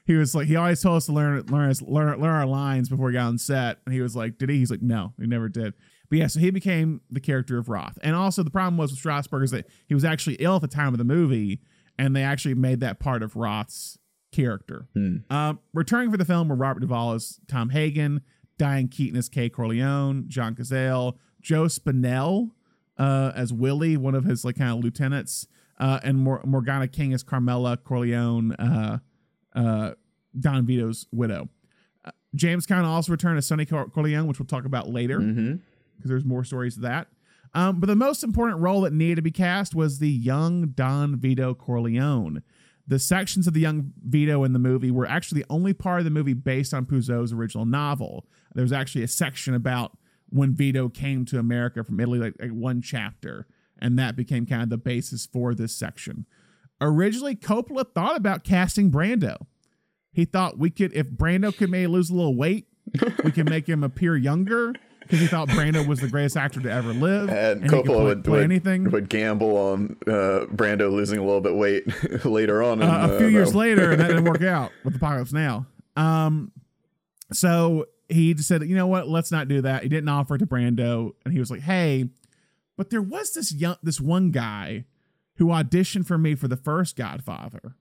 he was like he always told us to learn learn learn learn our lines before we got on set, and he was like, did he? He's like, no, he never did. But yeah, so he became the character of Roth. And also the problem was with Strasberg is that he was actually ill at the time of the movie, and they actually made that part of Roth's character. Hmm. Um, returning for the film were Robert Duvall as Tom Hagen, Diane Keaton as Kay Corleone, John Cazale, Joe Spinell uh, as Willie, one of his like kind of lieutenants, uh, and Mor- Morgana King as Carmela Corleone, uh, uh, Don Vito's widow. Uh, James Caan also returned as Sonny Cor- Corleone, which we'll talk about later because Mm-hmm. there's more stories to that. Um, but the most important role that needed to be cast was the young Don Vito Corleone. The sections of the young Vito in the movie were actually the only part of the movie based on Puzo's original novel. There was actually a section about when Vito came to America from Italy, like, like one chapter, and that became kind of the basis for this section. Originally, Coppola thought about casting Brando. He thought we could, if Brando could maybe lose a little weight, we can make him appear younger because he thought Brando was the greatest actor to ever live, And, could Coppola play, would, play would, anything. would gamble on uh, Brando losing a little bit weight later on. In, uh, a uh, few years later, and that didn't work out with Apocalypse Now. Um, so he just said, you know what, let's not do that. He didn't offer it to Brando, and he was like, hey, but there was this young, this one guy who auditioned for me for the first Godfather,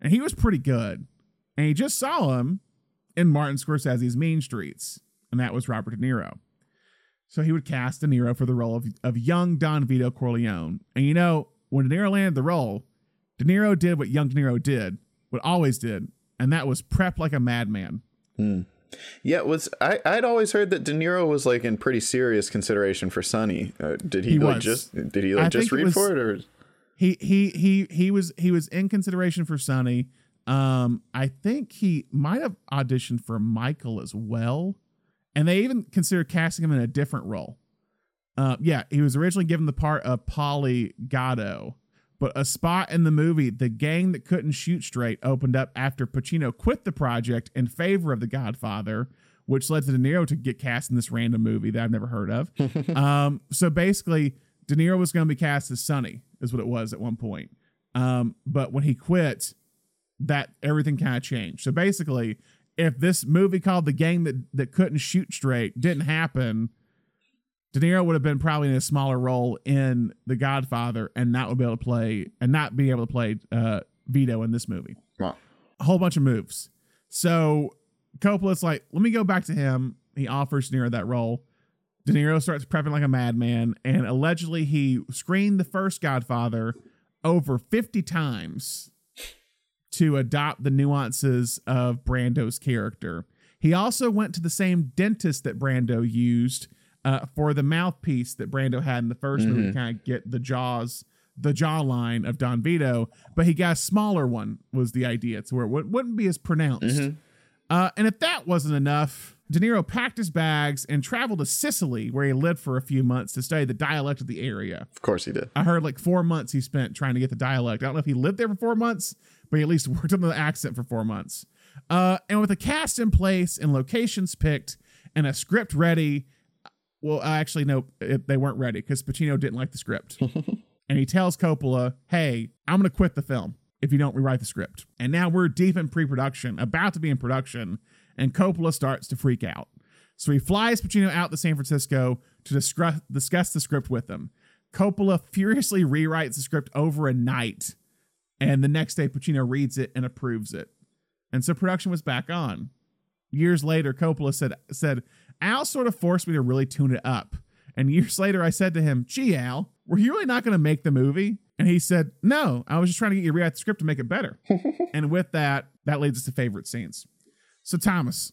and he was pretty good, and he just saw him in Martin Scorsese's Mean Streets, and that was Robert De Niro. So he would cast De Niro for the role of, of young Don Vito Corleone. And you know, when De Niro landed the role, De Niro did what young De Niro did, what always did, and that was prep like a madman. Yeah, it was I? I'd always heard that De Niro was like in pretty serious consideration for Sonny. Uh, did he, He like just did he I like just read was- for it or? He he he he was he was in consideration for Sonny. Um, I think he might have auditioned for Michael as well, and they even considered casting him in a different role. Uh, yeah, he was originally given the part of Paulie Gatto, but a spot in the movie, The Gang That Couldn't Shoot Straight, opened up after Pacino quit the project in favor of The Godfather, which led to De Niro to get cast in this random movie that I've never heard of. um, so basically, De Niro was going to be cast as Sonny, is what it was at one point. Um, but when he quit, that everything kind of changed. So basically, if this movie called The Gang That, that Couldn't Shoot Straight didn't happen, De Niro would have been probably in a smaller role in The Godfather and not would be able to play and not be able to play uh, Vito in this movie. Wow. A whole bunch of moves. So Coppola's like, let me go back to him. He offers De Niro that role. De Niro starts prepping like a madman, and allegedly he screened the first Godfather over 50 times to adopt the nuances of Brando's character. He also went to the same dentist that Brando used uh, for the mouthpiece that Brando had in the 1st movie to kind of get the jaws, the jawline of Don Vito, but he got a smaller one, was the idea, to where it wou- wouldn't be as pronounced. Uh, and if that wasn't enough, De Niro packed his bags and traveled to Sicily, where he lived for a few months to study the dialect of the area. Of course he did. I heard like four months he spent trying to get the dialect. I don't know if he lived there for four months, but he at least worked on the accent for four months. Uh, and with a cast in place and locations picked and a script ready, well, actually, no, it, they weren't ready because Pacino didn't like the script. and he tells Coppola, hey, I'm going to quit the film if you don't rewrite the script. And now we're deep in pre production, about to be in production, and Coppola starts to freak out. So he flies Pacino out to San Francisco to discuss, discuss the script with him. Coppola furiously rewrites the script over a night, and the next day Pacino reads it and approves it. And so production was back on. Years later, Coppola said, said Al sort of forced me to really tune it up. And years later, I said to him, Gee, Al, were you really not going to make the movie? And he said, No, I was just trying to get you to rewrite the script to make it better. and with that, that leads us to favorite scenes. So, Thomas,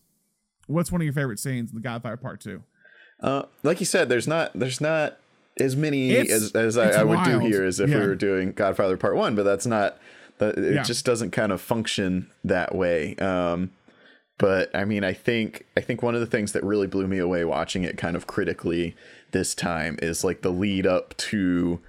what's one of your favorite scenes in The Godfather Part 2? Uh, like you said, there's not there's not as many It's- as, as I, I would do here as if Yeah. we were doing Godfather Part One, but that's not. That it Yeah. just doesn't kind of function that way. Um, but I mean, I think I think one of the things that really blew me away watching it kind of critically this time is like the lead up to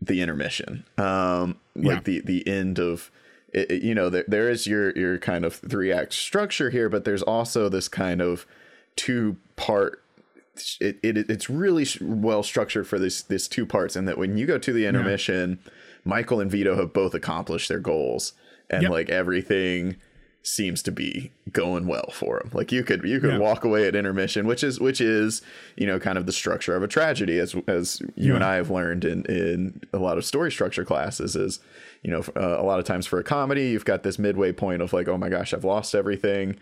the intermission, um, like Yeah. the the end of. It, it- you know, there, there is your your kind of three act structure here, but there's also this kind of two part it, it it's really well structured for this this two parts and that when you go to the intermission michael and vito have both accomplished their goals and Yep. like everything seems to be going well for him. like you could you could Yeah. walk away at intermission which is which is you know kind of the structure of a tragedy as as you and i have learned in in a lot of story structure classes is you know uh, a lot of times for a comedy you've got this midway point of like oh my gosh i've lost everything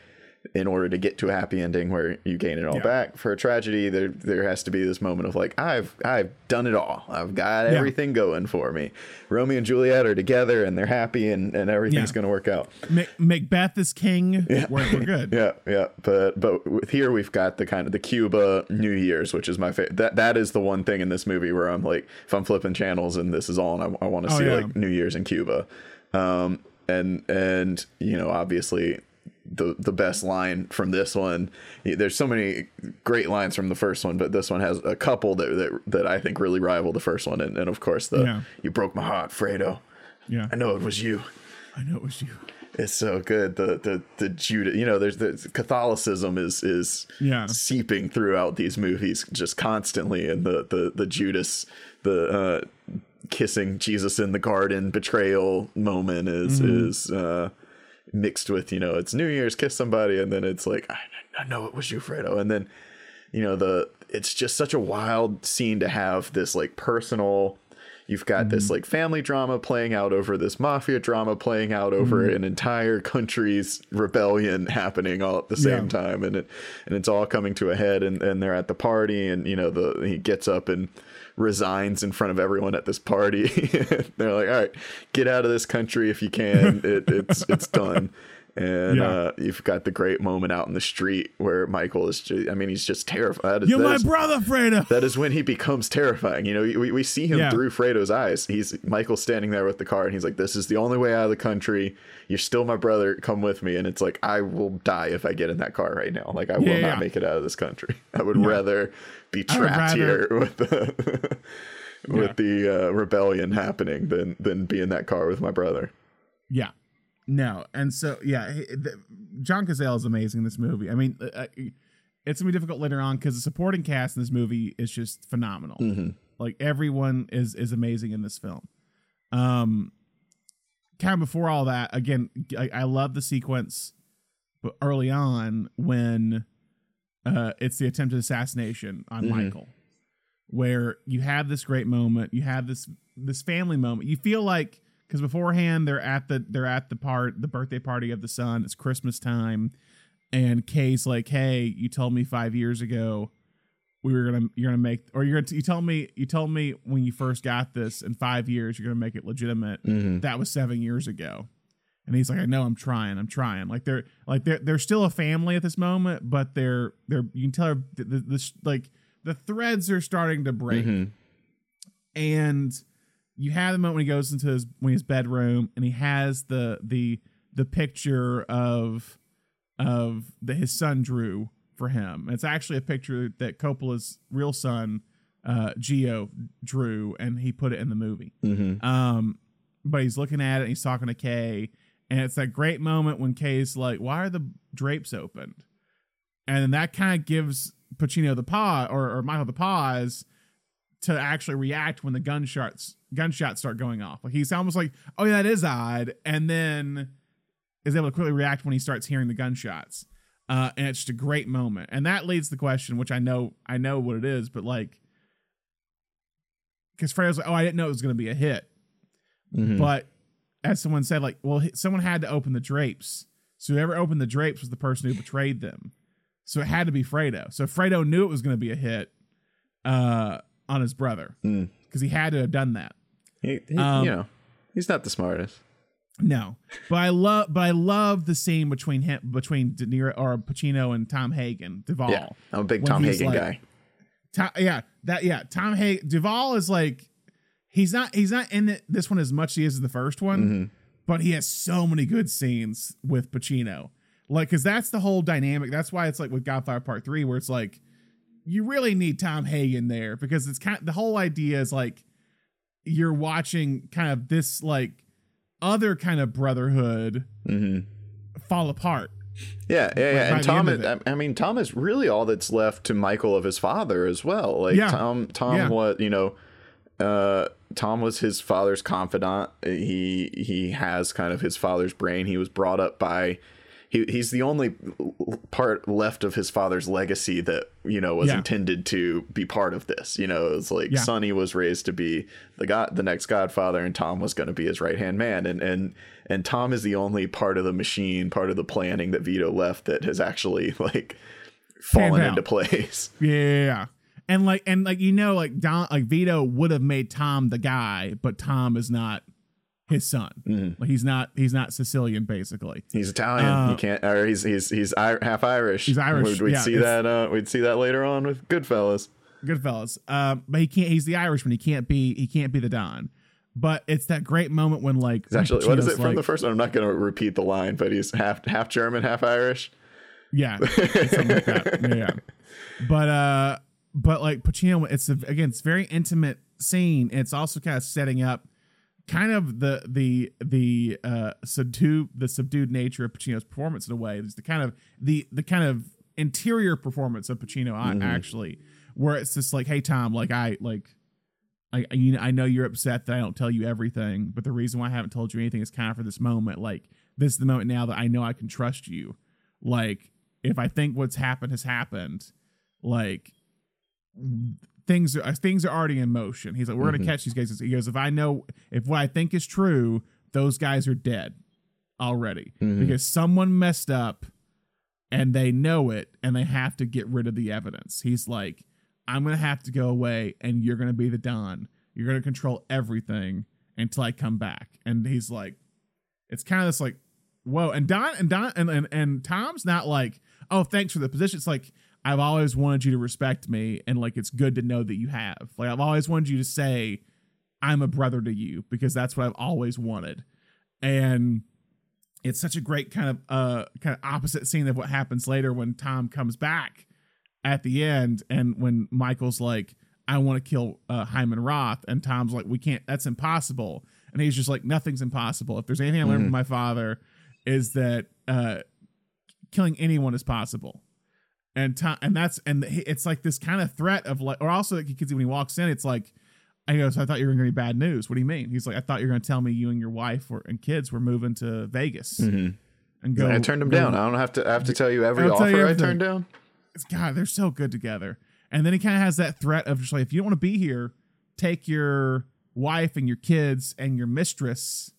in order to get to a happy ending where you gain it all Yeah. back. For a tragedy, there there has to be this moment of like I've I've done it all. I've got Yeah. everything going for me. Romeo and Juliet are together and they're happy and, and everything's Yeah. going to work out. Ma- Macbeth is king. We're, we're good. Yeah, yeah, but but with here we've got the kind of the Cuba New Year's, which is my favorite. That that is the one thing in this movie where I'm like, if I'm flipping channels and this is on, I, I want to Oh, see like New Year's in Cuba, um, and and you know obviously the the best line from this one. There's so many great lines from the first one, but this one has a couple that that, that I think really rival the first one, and, and of course the Yeah. "You broke my heart, Fredo." Yeah. I know it was you. I know it was you. It's so good. The the the Judah, you know, there's the Catholicism is is Yeah. seeping throughout these movies just constantly, and the the the Judas, the uh, kissing Jesus in the garden betrayal moment is Mm-hmm. is uh, mixed with you know it's New Year's kiss somebody, and then it's like I, know it was you, Fredo, and then you know the it's just such a wild scene to have this like personal you've got this mm-hmm. like family drama playing out over this mafia drama playing out over mm-hmm. an entire country's rebellion happening all at the same Yeah. time and it and it's all coming to a head and, and they're at the party and you know the he gets up and resigns in front of everyone at this party. They're like all right get out of this country if you can. It, it's it's done and Yeah. uh, you've got the great moment out in the street where Michael is just, I mean, he's just terrified. You're that my is- brother, Fredo. that is when he becomes terrifying. You know, we, we see him Yeah. through Fredo's eyes. He's Michael standing there with the car, and he's like, "This is the only way out of the country. You're still my brother. Come with me." And it's like, I will die if I get in that car right now. Like, I will Yeah, not yeah. make it out of this country. I would rather be trapped rather- here with the with the uh, rebellion happening than than be in that car with my brother. Yeah. No. And so, yeah, the, John Cazale is amazing in this movie. I mean, uh, it's going to be difficult later on because the supporting cast in this movie is just phenomenal. Like, everyone is is amazing in this film. Um, kind of before all that, again, I, I love the sequence but early on when uh, it's the attempted assassination on Michael, where you have this great moment, you have this this family moment. You feel like because beforehand they're at the they're at the part the birthday party of the son. It's Christmas time, and Kay's like, "Hey, you told me five years ago." We were gonna, you're gonna make, or you're, gonna, you told me, you told me when you first got this in five years, you're gonna make it legitimate. Mm-hmm. That was seven years ago. And he's like, I know I'm trying, I'm trying. Like they're like they're they're still a family at this moment, but they're they're you can tell the, the, the like the threads are starting to break. Mm-hmm. And you have the moment when he goes into his when his bedroom and he has the the the picture of of that his son drew for him. It's actually a picture that Coppola's real son, uh, Gio, drew, and he put it in the movie. Um, but he's looking at it and he's talking to Kay, and it's that great moment when Kay's like, "Why are the drapes opened?" And then that kind of gives Pacino the pause, or, or Michael the pause, to actually react when the gunshots gunshots start going off. Like he's almost like, "Oh yeah, that is odd," and then is able to quickly react when he starts hearing the gunshots. Uh, and it's just a great moment, and that leads the question, which I know I know what it is, but like, because Fredo's like, "Oh, I didn't know it was going to be a hit," but as someone said, like, well, someone had to open the drapes, so whoever opened the drapes was the person who betrayed them, so it had to be Fredo. So Fredo knew it was going to be a hit uh, on his brother because he had to have done that. He, he- Um, you know, he's not the smartest. No, but I love, but I love the scene between him, between De Niro or Pacino and Tom Hagen, Duvall. Yeah, I'm a big Tom Hagen like- guy. Tom, yeah, that yeah, Tom Hagen, Duvall is like, he's not, he's not in this one as much as he is in the first one, Mm-hmm. but he has so many good scenes with Pacino, like, because that's the whole dynamic. That's why it's like with Godfather Part Three, where it's like, you really need Tom Hagen there because it's kind, of, the whole idea is like, you're watching kind of this like other kind of brotherhood fall apart. Yeah, yeah, yeah. by And Tom, is, I mean, Tom is really all that's left to Michael of his father as well. Like Yeah. Tom, Tom, Yeah. what you know, uh, Tom was his father's confidant. He he has kind of his father's brain. He was brought up by he he's the only part left of his father's legacy that you know was Yeah. intended to be part of this. You know, it's like Yeah. Sonny was raised to be the god, the next Godfather, and Tom was going to be his right hand man, and and and Tom is the only part of the machine, part of the planning that Vito left that has actually like fallen into place. Yeah. And like and like you know like Don like Vito would have made Tom the guy, but Tom is not his son. Mm-hmm. Like he's not he's not Sicilian basically. He's Italian. Uh, he can't, or he's he's he's I- half Irish. He's Irish, We'd, we'd yeah, see that. Uh, we'd see that later on with Goodfellas. Goodfellas. Um, but he can't. He's the Irishman. He can't be. He can't be the Don. But it's that great moment when like It's actually, what is it from the first one? I'm not going to repeat the line, but he's half half German, half Irish. Yeah, like that. Yeah, yeah. But uh, but like Pacino, it's a, again, it's very intimate scene. It's also kind of setting up kind of the the the uh subdued the subdued nature of Pacino's performance in a way. It's the kind of the the kind of interior performance of Pacino I actually, where it's just like, hey Tom, like I like. I you know, I know you're upset that I don't tell you everything, but the reason why I haven't told you anything is kind of for this moment. Like this is the moment now that I know I can trust you. Like if I think what's happened has happened, like things are uh, things are already in motion. He's like, we're gonna mm-hmm. catch these guys. He goes, if I know if what I think is true, those guys are dead already mm-hmm. because someone messed up and they know it and they have to get rid of the evidence. He's like, I'm gonna have to go away and you're gonna be the Don. You're gonna control everything until I come back. And he's like, it's kind of this like, whoa. And Don and Don and, and and Tom's not like, oh, thanks for the position. It's like I've always wanted you to respect me, and like it's good to know that you have. Like I've always wanted you to say, I'm a brother to you because that's what I've always wanted. And it's such a great kind of uh kind of opposite scene of what happens later when Tom comes back at the end and when Michael's like I want to kill uh, Hyman Roth and Tom's like we can't that's impossible and he's just like nothing's impossible if there's anything I learned from my father is that uh killing anyone is possible and time and that's and it's like this kind of threat of like or also like because when he walks in it's like I go so I thought you were going to be bad news. What do you mean? He's like, I thought you were going to tell me you and your wife were, and kids were moving to Vegas mm-hmm. and go. and I turned him down. I don't have to I have to tell you every I'll tell you offer I turned down. God, they're so good together. And then he kind of has that threat of just like, if you don't want to be here, take your wife and your kids and your mistress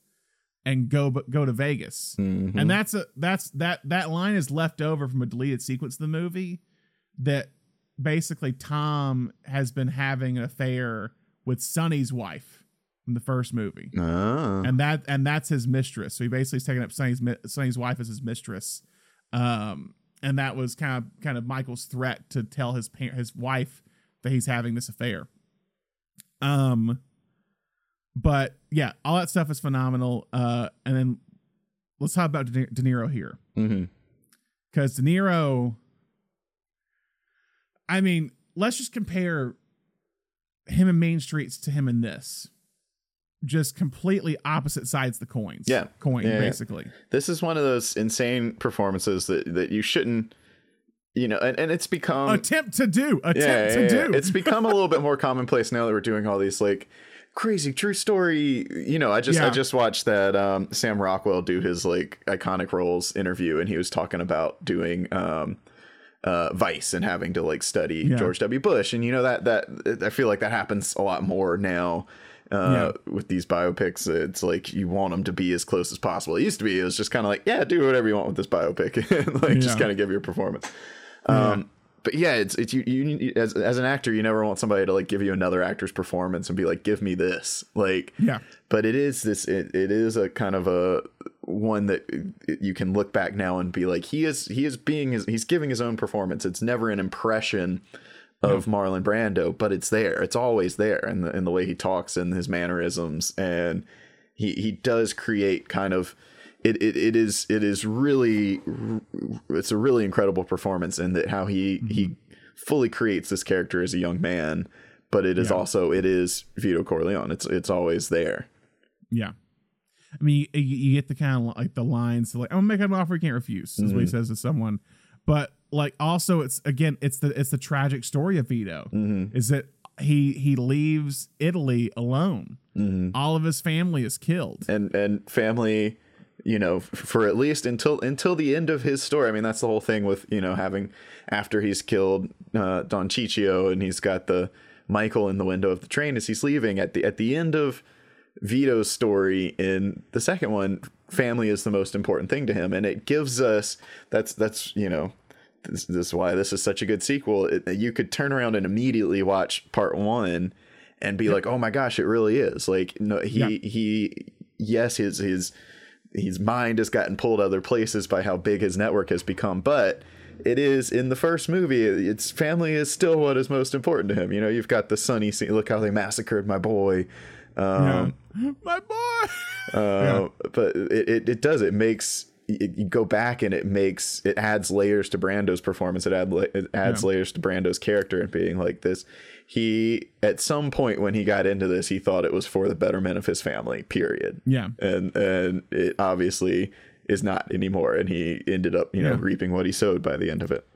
and go but go to Vegas. Mm-hmm. And that's a that's that that line is left over from a deleted sequence of the movie that basically Tom has been having an affair with Sonny's wife in the first movie Ah. and that and that's his mistress. So he basically is taking up Sonny's Sonny's wife as his mistress, um, and that was kind of kind of Michael's threat to tell his parent his wife that he's having this affair. Um, but yeah, all that stuff is phenomenal. Uh, and then let's talk about De, De Niro here because De Niro. I mean, let's just compare him in Mean Streets to him in this. Just completely opposite sides of the coins. Yeah. Coin, Yeah, yeah. basically. This is one of those insane performances that that you shouldn't you know, and, and it's become Attempt to do. Attempt yeah, to yeah, yeah. do. It's become a little bit more commonplace now that we're doing all these like crazy true story. You know, I just I just watched that um, Sam Rockwell do his like iconic roles interview, and he was talking about doing um, uh, Vice and having to like study Yeah. George W. Bush, and you know that that I feel like that happens a lot more now. Uh, with these biopics, it's like you want them to be as close as possible. It used to be, it was just kind of like, yeah, do whatever you want with this biopic, like just kind of give your performance. Um, but yeah, it's it's you, you as as an actor, you never want somebody to like give you another actor's performance and be like, give me this, like Yeah. But it is this, it, it is a kind of a one that uh, you can look back now and be like, he is he is being his he's giving his own performance. It's never an impression of Marlon Brando, but it's there. It's always there in the in the way he talks and his mannerisms, and he he does create kind of. It, it, it is it is really it's a really incredible performance in that how he he mm-hmm. fully creates this character as a young man but it is Yeah. also it is Vito Corleone it's it's always there Yeah. I mean, you, you get the kind of like the lines like, "I'm gonna make an offer you can't refuse," is what he mm-hmm. says to someone. But like, also, it's again, it's the it's the tragic story of Vito mm-hmm. is that he he leaves Italy alone. All of his family is killed. and and family you know, for at least until until the end of his story. I mean, that's the whole thing with you know having after he's killed uh, Don Ciccio and he's got the Michael in the window of the train as he's leaving at the at the end of Vito's story in the second one, family is the most important thing to him, and it gives us that's that's you know this, this is why this is such a good sequel. It, you could turn around and immediately watch part one and be yep. like, oh my gosh, it really is. Like no, he yeah. he yes his his his mind has gotten pulled other places by how big his network has become, but it is in the first movie its family is still what is most important to him you know you've got the Sonny scene look how they massacred my boy um, yeah. my boy uh, yeah. but it, it, it does it makes it, you go back and it makes it adds layers to Brando's performance. It add it adds yeah. layers to Brando's character and being like this. He at some point when he got into this, he thought it was for the betterment of his family. Period. Yeah, and and it obviously is not anymore. And he ended up, you know, reaping what he sowed by the end of it.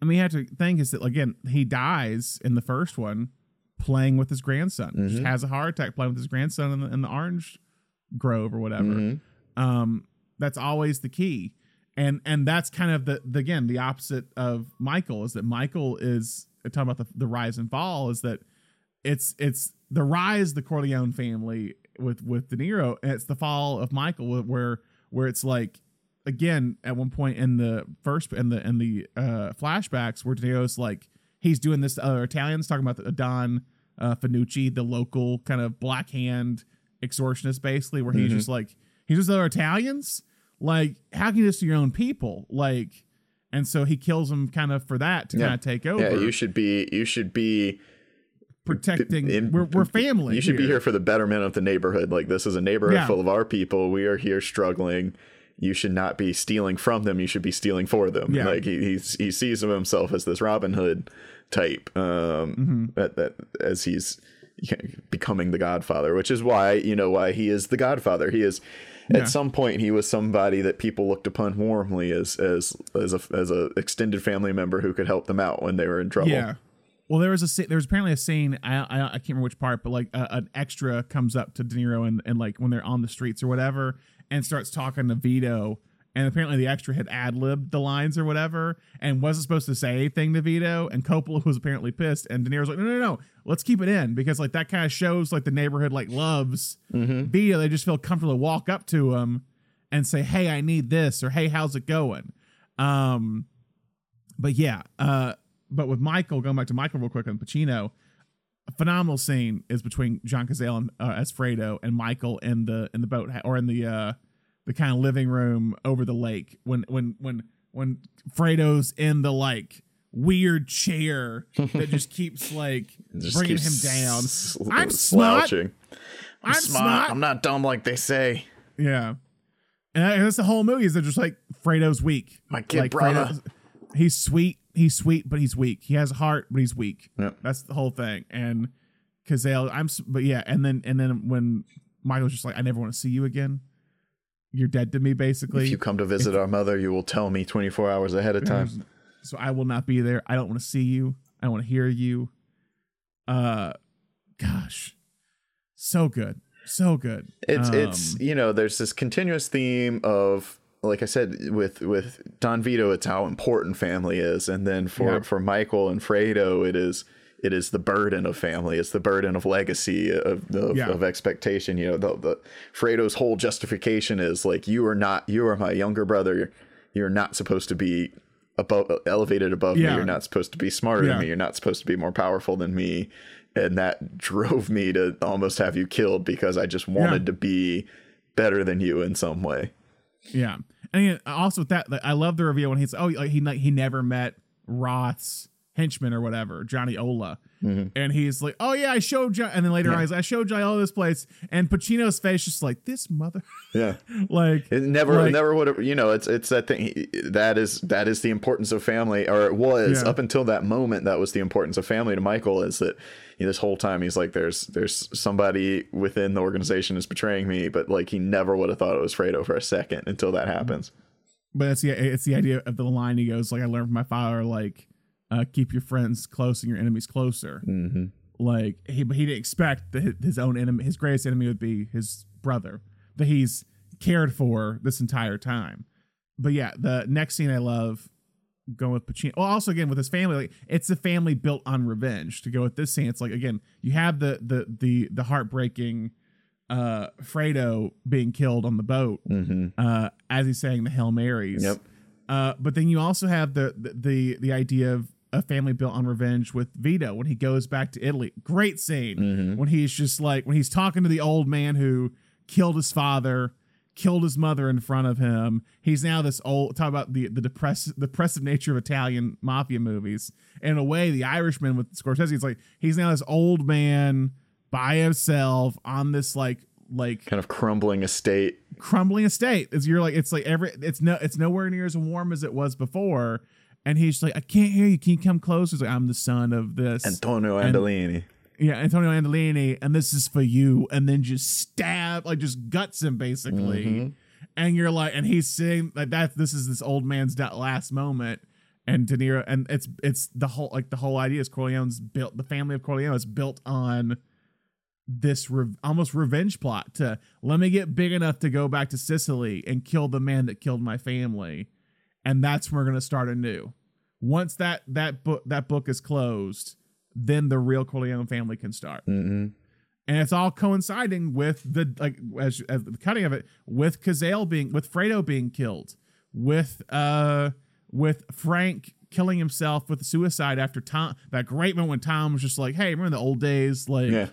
I mean, you have to think is that again, he dies in the first one playing with his grandson. Mm-hmm. Just has a heart attack playing with his grandson in the, in the orange grove or whatever. Mm-hmm. Um, that's always the key. And and that's kind of the, the again the opposite of Michael is that Michael is talking about the, the rise and fall is that it's it's the rise the Corleone family with with De Niro and it's the fall of Michael where where it's like again at one point in the first in the in the uh flashbacks where De Niro's like he's doing this to other Italians talking about the Don uh, Fanucci, the local kind of black hand extortionist, basically, where he's mm-hmm. just like he's just other Italians. Like, how can you do this to your own people? Like, and so he kills him kind of for that to yeah. kind of take over. Yeah, you should be you should be protecting in, we're, we're family you should here. be here for the betterment of the neighborhood like this is a neighborhood yeah. full of our people we are here struggling you should not be stealing from them you should be stealing for them yeah. like he he's, he sees himself as this robin hood type um mm-hmm. that, that as he's becoming the godfather which is why you know why he is the godfather he is at some point he was somebody that people looked upon warmly as as as a as a extended family member who could help them out when they were in trouble. Yeah. Well, there was a there was apparently a scene I, I, I can't remember which part, but like an extra comes up to De Niro and and like when they're on the streets or whatever, and starts talking to Vito, and apparently the extra had ad libbed the lines or whatever, and wasn't supposed to say anything to Vito, and Coppola was apparently pissed, and De Niro's like, no, no, no, let's keep it in because like that kind of shows like the neighborhood like loves mm-hmm. Vito. They just feel comfortable to walk up to him and say, hey, I need this, or hey, how's it going? Um, but yeah, uh but with Michael, going back to Michael real quick on Pacino, a phenomenal scene is between John Cazale and, uh, as Fredo and Michael in the in the boat or in the uh, the kind of living room over the lake when when when when Fredo's in the like weird chair that just keeps like just bringing keeps him down. Sl- I'm slouching. I'm, I'm smart. smart. I'm not dumb like they say. Yeah. And that's the whole movie is they're just like Fredo's weak. My kid like, brother. he's sweet he's sweet, but he's weak. He has a heart, but he's weak. Yep. That's the whole thing. And Cazale, I'm, but yeah, and then and then when Michael's just like, I never want to see you again. You're dead to me, basically. If you come to visit our mother, you will tell me 24 hours ahead of time. So I will not be there. I don't want to see you. I don't want to hear you. Uh, gosh, so good, so good. It's um, it's you know, there's this continuous theme of like I said with with Don Vito, it's how important family is, and then for yeah. for Michael and Fredo, it is it is the burden of family. It's the burden of legacy of of, yeah. of expectation. You know, the, the Fredo's whole justification is like you are not you are my younger brother. You're, you're not supposed to be above elevated above yeah. me. You're not supposed to be smarter than me. You're not supposed to be more powerful than me. And that drove me to almost have you killed because I just wanted to be better than you in some way. Yeah, and also with that, I love the reveal when he's oh he he never met Roth's henchman or whatever, Johnny Ola, mm-hmm. and he's like, oh yeah, I showed John, and then later yeah. on he's like, I showed Johnny Ola this place, and Pacino's face just like this mother, yeah, like it never like, never would have, you know, it's it's that thing that is that is the importance of family, or it was yeah. up until that moment that was the importance of family to Michael is that you know, this whole time he's like, there's there's somebody within the organization is betraying me, but like he never would have thought it was Fredo for a second until that happens. But it's the it's the idea of the line he goes like, I learned from my father, like, uh, keep your friends close and your enemies closer. Mm-hmm. Like he, he didn't expect that his own enemy, his greatest enemy, would be his brother. That he's cared for this entire time. But yeah, the next scene I love going with Pacino. Well, also again with his family, like it's a family built on revenge. To go with this scene, it's like again you have the the the the heartbreaking uh Fredo being killed on the boat Mm-hmm. uh as he's saying the Hail Marys. Yep. Uh, but then you also have the, the the the idea of a family built on revenge with Vito when he goes back to Italy. Great scene Mhm. when he's just like when he's talking to the old man who killed his father, killed his mother in front of him. He's now this old talk about the the depressive depressive nature of Italian mafia movies. In a way, the Irishman with Scorsese, it's like he's now this old man by himself on this like like Kind of crumbling estate. crumbling estate. Is you're like it's like every it's no it's nowhere near as warm as it was before. And he's like, I can't hear you. Can you come closer? He's like, I'm the son of this. Antonio And- Andolini. yeah, Antonio Andolini, and this is for you. And then just stab, like just guts him basically. Mhm. And you're like, and he's saying like that. This is this old man's last moment. And De Niro, and it's it's the whole like the whole idea is Corleone's built the family of Corleone is built on this re- almost revenge plot to let me get big enough to go back to Sicily and kill the man that killed my family, and that's when we're gonna start anew. Once that that book that book is closed, then the real Corleone family can start, Mhm. and it's all coinciding with the like as, as the cutting of it with Cazale being with Fredo being killed, with uh with Frank killing himself with suicide after Tom that great moment when Tom was just like, hey, remember the old days, like Yeah.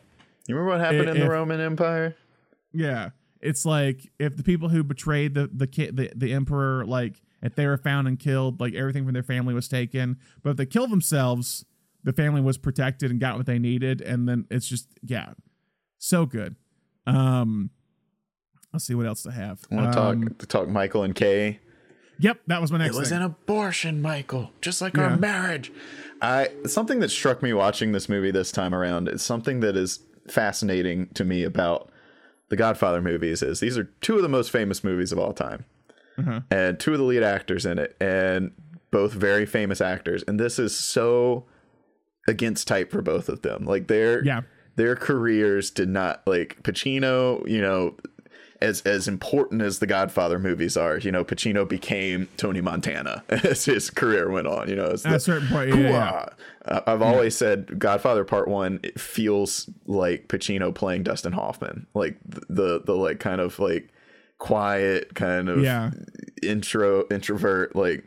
You remember what happened in the Roman Empire? Yeah, it's like if the people who betrayed the the the, the emperor like if they were found and killed, like everything from their family was taken. But if they killed themselves, the family was protected and got what they needed, and then it's just yeah, so good. Um, I'll see what else to have. I want to Um, talk to talk Michael and Kay. Yep, that was my next. It was thing. an abortion, Michael, just like Yeah. our marriage. I something that struck me watching this movie this time around is something that is fascinating to me about the Godfather movies is these are two of the most famous movies of all time. Uh-huh. And two of the lead actors in it and both very famous actors and this is so against type for both of them. Like their Yeah. their careers did not like Pacino, you know, as as important as the Godfather movies are, you know, Pacino became Tony Montana as his career went on. You know, as At a certain point, yeah, yeah, yeah. Uh, I've always said Godfather Part One it feels like Pacino playing Dustin Hoffman, like the the, the like kind of like quiet kind of Yeah. intro introvert like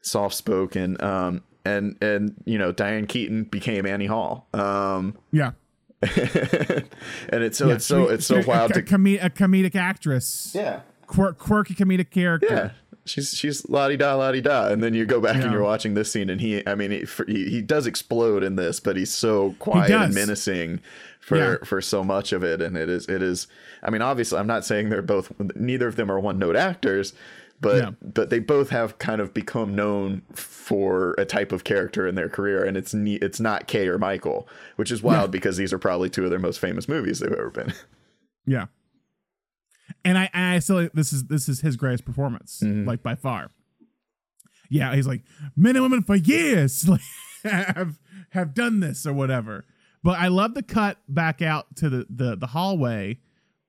soft spoken um and and you know Diane Keaton became Annie Hall um yeah. and it's so yeah. it's so it's so wild a, to a, com- a comedic actress, yeah quirk, quirky comedic character. yeah she's she's la di da la di da and then you go back Yeah. and you're watching this scene and he I mean he, he he does explode in this but he's so quiet and menacing for Yeah. for so much of it and it is it is I mean obviously I'm not saying they're both neither of them are one note actors but Yeah. but they both have kind of become known for a type of character in their career and it's ne- it's not Kay or Michael which is wild because these are probably two of their most famous movies they've ever been Yeah. And I, and I still this is this is his greatest performance, Mm-hmm. like by far. Yeah, he's like men and women for years like, have have done this or whatever. But I love the cut back out to the the, the hallway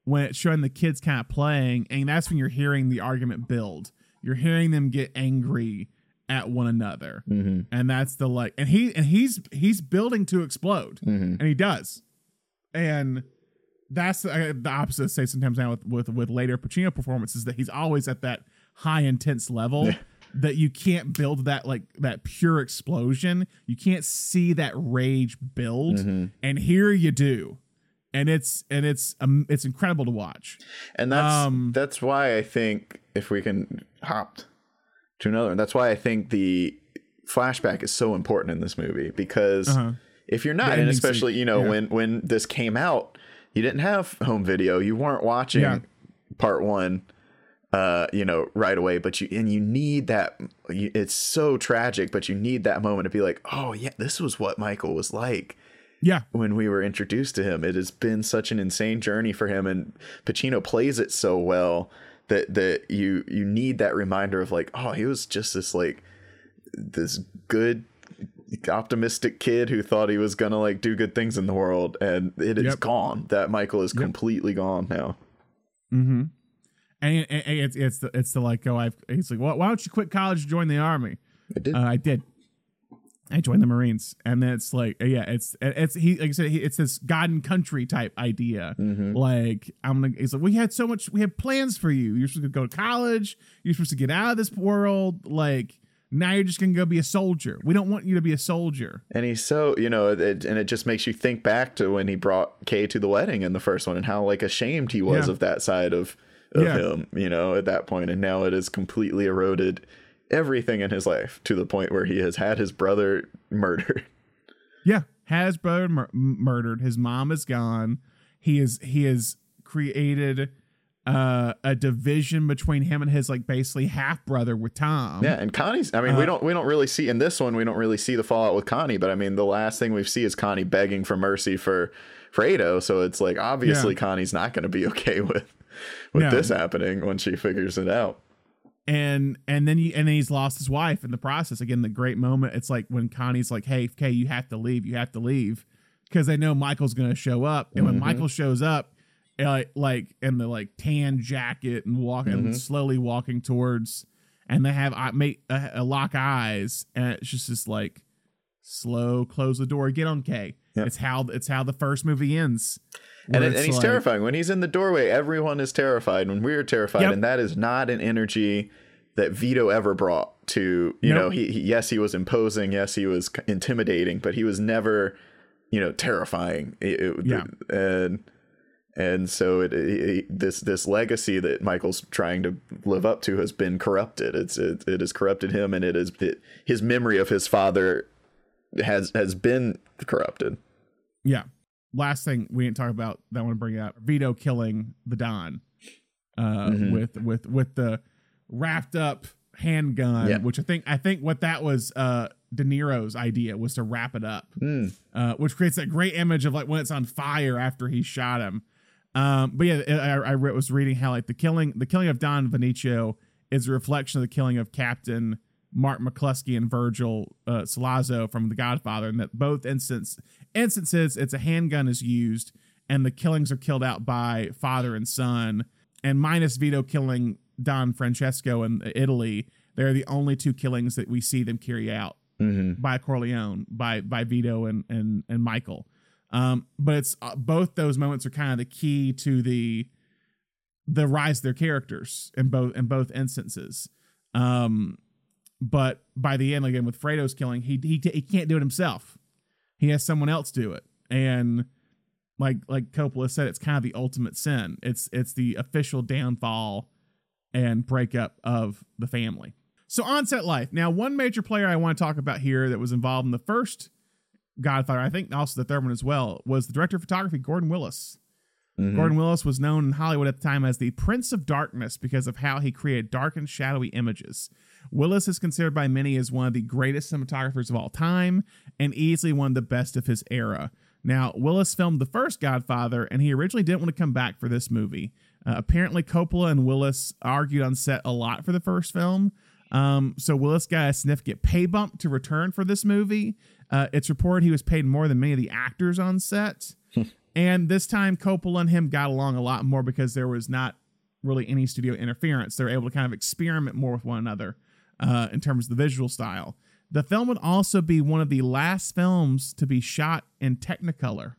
when it's showing the kids kind of playing, and that's when you're hearing the argument build. You're hearing them get angry at one another, mm-hmm. and that's the like, and he and he's he's building to explode Mm-hmm. and he does. And that's uh, the opposite. I say sometimes now with, with with later Pacino performances that he's always at that high intense level that you can't build that like that pure explosion. You can't see that rage build, and here you do, and it's and it's um, it's incredible to watch. And that's Um, that's why I think if we can hop to another one, that's why I think the flashback is so important in this movie because Uh-huh. if you're not, and especially you know yeah. when when this came out, you didn't have home video, you weren't watching Yeah. part one, uh, you know, right away. But you and you need that. You, it's so tragic, but you need that moment to be like, oh yeah, this was what Michael was like Yeah, when we were introduced to him. It has been such an insane journey for him, and Pacino plays it so well that that you you need that reminder of like, oh, he was just this like this good optimistic kid who thought he was gonna like do good things in the world and it is Yep. gone that michael is completely gone now Mm-hmm. And, it's it's the it's the like oh I've he's like well, why don't you quit college and join the army? I did. Uh, I did. I joined the Marines, and then it's like, yeah, it's it's he like I said, he, it's this God and country type idea. Mhm. Like I'm gonna, he's like, we had so much, we had plans for you. You're supposed to go to college. You're supposed to get out of this world. Like now you're just gonna go be a soldier. We don't want you to be a soldier. And he's so, you know, it, and it just makes you think back to when he brought Kay to the wedding in the first one and how like ashamed he was Yeah. of that side of of Yeah. him, you know, at that point. And now it has completely eroded everything in his life to the point where he has had his brother murdered. Yeah, has brother mur- murdered. His mom is gone. He is he has created uh, a division between him and his like basically half brother with Tom. Yeah, and Connie's. I mean, we Uh, don't we don't really see in this one. We don't really see the fallout with Connie. But I mean, the last thing we see is Connie begging for mercy for Fredo. So it's like obviously Yeah. Connie's not going to be okay with with No. this happening when she figures it out. and and then you and then he's lost his wife in the process. Again, the great moment. It's like when Connie's like, "Hey, Kay, you have to leave. You have to leave," because they know Michael's going to show up. And when Mhm. Michael shows up, eh, like like in the like tan jacket and walking Mhm. slowly walking towards, and they have I make a, a lock eyes, and it's just this like slow close the door, get on Kay. Yep. It's how it's how the first movie ends. And, and he's like- terrifying. When he's in the doorway, everyone is terrified. When we're terrified, Yep. and that is not an energy that Vito ever brought to, you Nope. know, he, he yes, he was imposing, yes, he was intimidating, but he was never, you know, terrifying. It- it- Yeah. And and so it, it this this legacy that Michael's trying to live up to has been corrupted. It's it, it has corrupted him, and it is it, his memory of his father has has been corrupted. Yeah. Last thing we didn't talk about that I want to bring up: Vito killing the Don uh, Mhm. with with with the wrapped up handgun, Yeah. which I think I think what that was uh, De Niro's idea was to wrap it up, Hmm. uh, which creates that great image of like when it's on fire after he shot him. Um, but yeah, I, I was reading how like the killing the killing of Don Vinicio is a reflection of the killing of Captain Mark McCluskey and Virgil uh, Sollozzo from The Godfather, and that both instance instances it's a handgun is used, and the killings are killed out by father and son, and minus Vito killing Don Francesco in Italy, they're the only two killings that we see them carry out Mhm. by Corleone, by by Vito and and and Michael. Um, but it's uh, both those moments are kind of the key to the the rise of their characters in both in both instances. Um, but by the end, again with Fredo's killing, he he he can't do it himself. He has someone else do it, and like like Coppola said, it's kind of the ultimate sin. It's it's the official downfall and breakup of the family. So on-set life. Now, one major player I want to talk about here that was involved in the first Godfather, I think also the third one as well, was the director of photography Gordon Willis. Mhm. Gordon Willis was known in Hollywood at the time as the Prince of Darkness because of how he created dark and shadowy images. Willis is considered by many as one of the greatest cinematographers of all time and easily one of the best of his era. Now, Willis filmed the first Godfather, and he originally didn't want to come back for this movie. Uh, apparently, Coppola and Willis argued on set a lot for the first film. Um, so Willis got a significant pay bump to return for this movie. Uh, it's reported he was paid more than many of the actors on set. and this time, Coppola and him got along a lot more because there was not really any studio interference. They were able to kind of experiment more with one another uh, in terms of the visual style. The film would also be one of the last films to be shot in Technicolor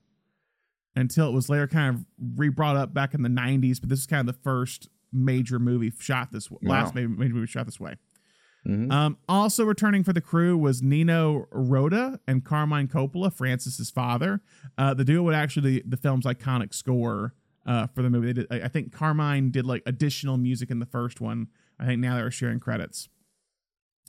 until it was later kind of re-brought up back in the 90s. But this is kind of the first major movie shot this way. Last Wow. major, major movie shot this way. Mhm. Um, also returning for the crew was Nino Rota and Carmine Coppola, Francis's father. Uh, the duo would actually the, the film's iconic score uh, for the movie. Did, I think Carmine did like additional music in the first one. I think now they're sharing credits.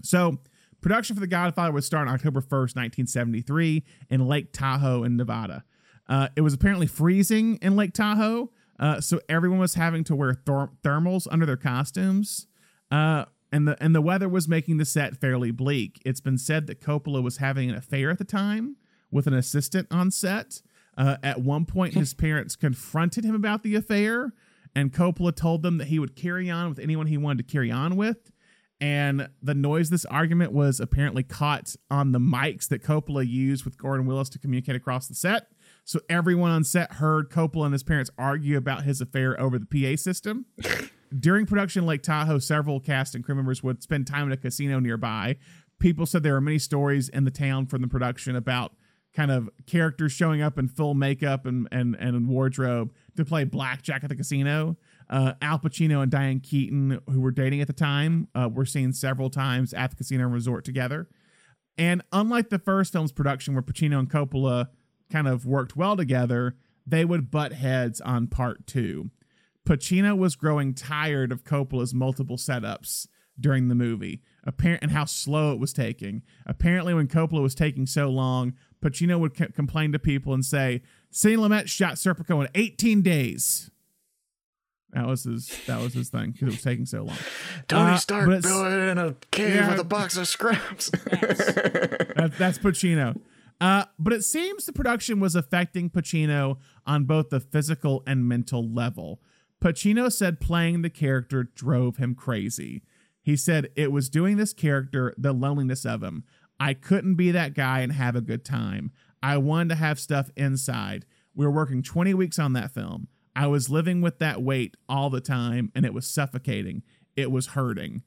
So production for The Godfather would start on October 1st, 1973 in Lake Tahoe in Nevada. Uh, it was apparently freezing in Lake Tahoe, uh, so everyone was having to wear ther- thermals under their costumes. Uh, and the and the weather was making the set fairly bleak. It's been said that Coppola was having an affair at the time with an assistant on set. Uh, at one point, his parents confronted him about the affair, and Coppola told them that he would carry on with anyone he wanted to carry on with. And the noise this argument was apparently caught on the mics that Coppola used with Gordon Willis to communicate across the set. So everyone on set heard Coppola and his parents argue about his affair over the PA system. during production Lake Tahoe, several cast and crew members would spend time in a casino nearby. People said there were many stories in the town from the production about kind of characters showing up in full makeup and and, and wardrobe to play blackjack at the casino. Uh, Al Pacino and Diane Keaton, who were dating at the time, uh, were seen several times at the casino resort together. And unlike the first film's production, where Pacino and Coppola kind of worked well together, they would butt heads on part two. Pacino was growing tired of Coppola's multiple setups during the movie, apparent and how slow it was taking. Apparently, when Coppola was taking so long, Pacino would c- complain to people and say, "Sidney Lumet shot Serpico in 18 days." That was his. That was his thing because it was taking so long. Tony Uh, Stark but it's- built it in a cave Yeah. with a box of scraps. That, that's Pacino. Uh, but it seems the production was affecting Pacino on both the physical and mental level. Pacino said playing the character drove him crazy. He said it was doing this character, the loneliness of him. I couldn't be that guy and have a good time. I wanted to have stuff inside. We were working 20 weeks on that film. I was living with that weight all the time and it was suffocating. It was hurting.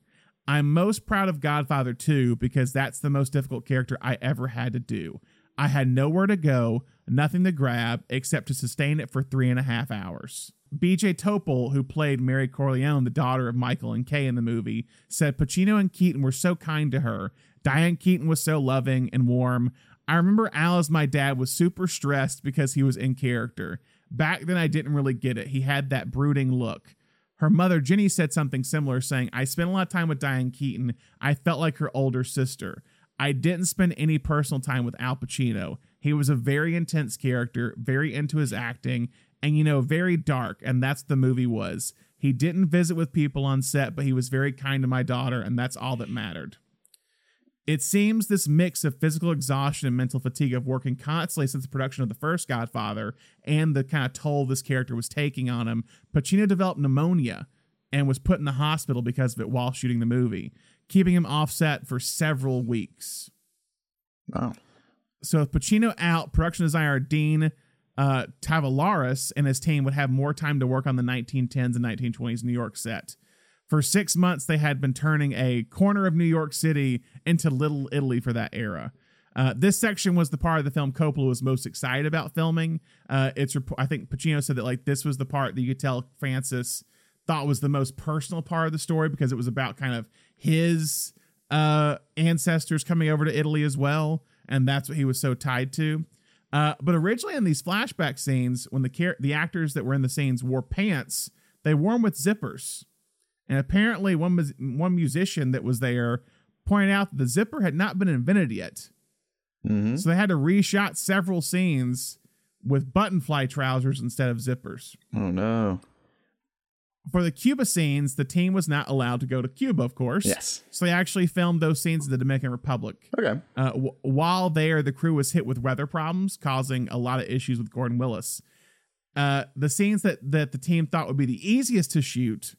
I'm most proud of Godfather 2 because that's the most difficult character I ever had to do. I had nowhere to go, nothing to grab except to sustain it for three and a half hours. BJ Topol, who played Mary Corleone, the daughter of Michael and Kay in the movie, said Pacino and Keaton were so kind to her. Diane Keaton was so loving and warm. I remember Al as my dad was super stressed because he was in character. Back then, I didn't really get it. He had that brooding look. Her mother, Jenny, said something similar, saying, I spent a lot of time with Diane Keaton. I felt like her older sister. I didn't spend any personal time with Al Pacino. He was a very intense character, very into his acting, and, you know, very dark, and that's the movie was. He didn't visit with people on set, but he was very kind to my daughter, and that's all that mattered. It seems this mix of physical exhaustion and mental fatigue of working constantly since the production of the first Godfather and the kind of toll this character was taking on him, Pacino developed pneumonia and was put in the hospital because of it while shooting the movie, keeping him offset for several weeks. wow. So with Pacino out, production designer Dean uh, Tavoularis and his team would have more time to work on the 1910s and 1920s New York set. For six months, they had been turning a corner of New York City into Little Italy for that era. Uh, this section was the part of the film Coppola was most excited about filming. Uh, it's I think Pacino said that like this was the part that you could tell Francis thought was the most personal part of the story because it was about kind of his uh, ancestors coming over to Italy as well, and that's what he was so tied to. Uh, but originally in these flashback scenes, when the char- the actors that were in the scenes wore pants, they wore them with zippers. And apparently, one mus- one musician that was there pointed out that the zipper had not been invented yet, hmm so they had to reshot several scenes with button fly trousers instead of zippers. Oh no. For the Cuba scenes, the team was not allowed to go to Cuba, of course. Yes. So they actually filmed those scenes in the Dominican Republic. Okay. Uh, w- while there, the crew was hit with weather problems, causing a lot of issues with Gordon Willis. Uh, the scenes that that the team thought would be the easiest to shoot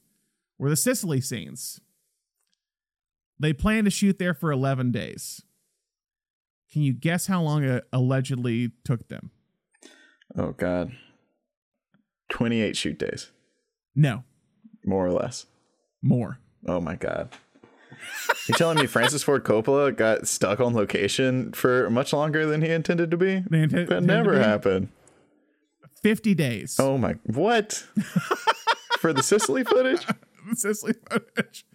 were the Sicily scenes. They planned to shoot there for 11 days. Can you guess how long it allegedly took them? Oh god. Twenty-eight shoot days, No, more or less. more. Oh my god. You're telling me Francis Ford Coppola got stuck on location for much longer than he intended to be? They That never happened. 50 days. Oh my what? for the Sicily footage? the Sicily footage.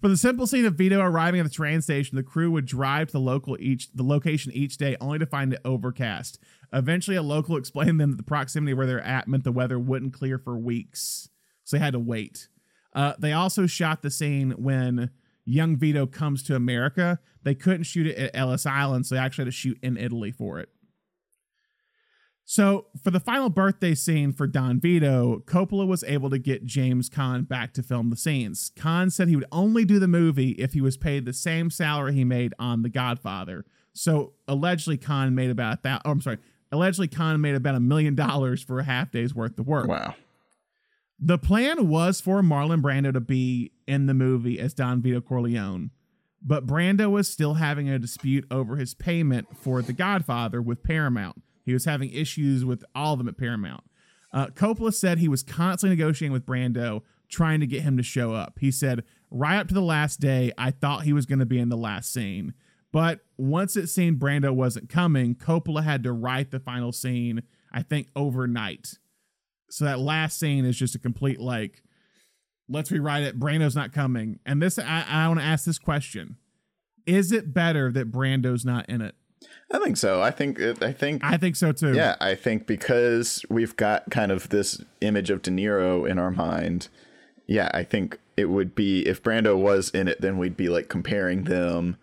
For the simple scene of Vito arriving at the train station, the crew would drive to the local each the location each day, only to find it overcast. Eventually, a local explained to them that the proximity where they're at meant the weather wouldn't clear for weeks, so they had to wait. Uh, they also shot the scene when young Vito comes to America. They couldn't shoot it at Ellis Island, so they actually had to shoot in Italy for it. So, for the final birthday scene for Don Vito, Coppola was able to get James Caan back to film the scenes. Caan said he would only do the movie if he was paid the same salary he made on The Godfather. So, allegedly, Caan made about that. Oh, I'm sorry. Allegedly, Caan made about a million dollars for a half day's worth of work. Wow. The plan was for Marlon Brando to be in the movie as Don Vito Corleone, but Brando was still having a dispute over his payment for The Godfather with Paramount. He was having issues with all of them at Paramount. Uh, Coppola said he was constantly negotiating with Brando, trying to get him to show up. He said, right up to the last day, I thought he was going to be in the last scene. But once it seemed Brando wasn't coming, Coppola had to write the final scene, I think, overnight. So that last scene is just a complete like, let's rewrite it. Brando's not coming. And this, I, I want to ask this question: Is it better that Brando's not in it? I think so. I think it, I think I think so too. yeah, I think because we've got kind of this image of De Niro in our mind. Yeah, I think it would be if Brando was in it, then we'd be like comparing them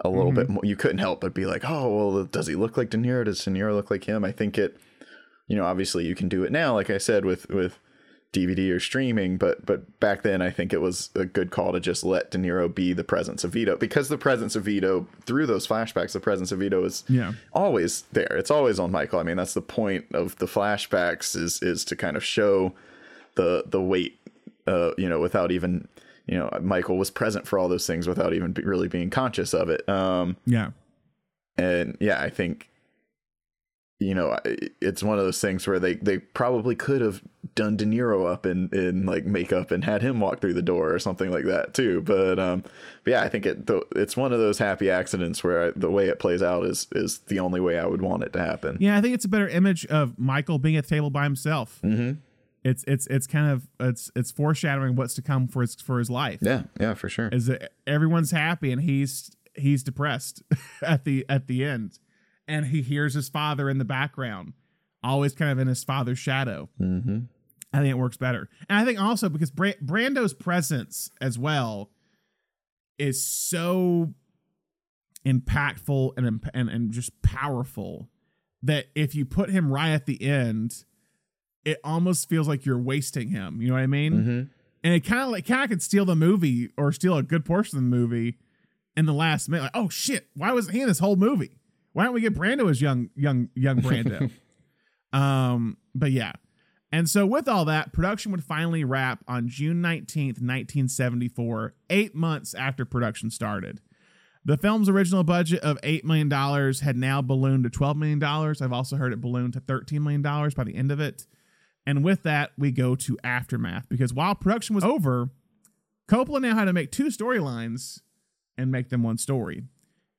a little mm-hmm. bit more. You couldn't help but be like, oh, well, does he look like De Niro? Does De Niro look like him? I think it, you know, obviously you can do it now, like I said, with with DVD or streaming, but but back then I think it was a good call to just let De Niro be the presence of Vito because the presence of Vito through those flashbacks, the presence of Vito is Yeah. always there. It's always on Michael. I mean, that's the point of the flashbacks is is to kind of show the the weight, uh, you know, without even you know Michael was present for all those things without even be, really being conscious of it. Um, Yeah. and yeah, I think you know it's one of those things where they they probably could have done De Niro up in in like makeup and had him walk through the door or something like that too. But um, but yeah, I think it it's one of those happy accidents where I, the way it plays out is is the only way I would want it to happen. Yeah, I think it's a better image of Michael being at the table by himself. Mm-hmm. It's it's it's kind of it's it's foreshadowing what's to come for his for his life. Yeah, yeah, for sure. Is that everyone's happy and he's he's depressed at the at the end, and he hears his father in the background, always kind of in his father's shadow. Mm-hmm. I think it works better, and I think also because Bra- Brando's presence as well is so impactful and imp- and and just powerful that if you put him right at the end, it almost feels like you're wasting him. You know what I mean? Mm-hmm. And it kind of like kind of could steal the movie or steal a good portion of the movie in the last minute. Like, oh shit, why wasn't he in this whole movie? Why don't we get Brando as young, young, young Brando? um, but yeah. And so with all that, production would finally wrap on June 19th, 1974, eight months after production started. The film's original budget of $8 million had now ballooned to $12 million. I've also heard it ballooned to $13 million by the end of it. And with that, we go to Aftermath because while production was over, Coppola now had to make two storylines and make them one story.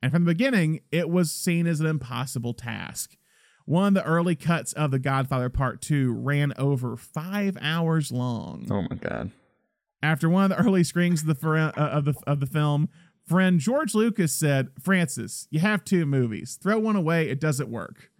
And from the beginning, it was seen as an impossible task. One of the early cuts of The Godfather Part 2 ran over five hours long. Oh my god. After one of the early screenings of the, fir- uh, of the, of the film, friend George Lucas said, Francis, you have two movies. Throw one away, it doesn't work.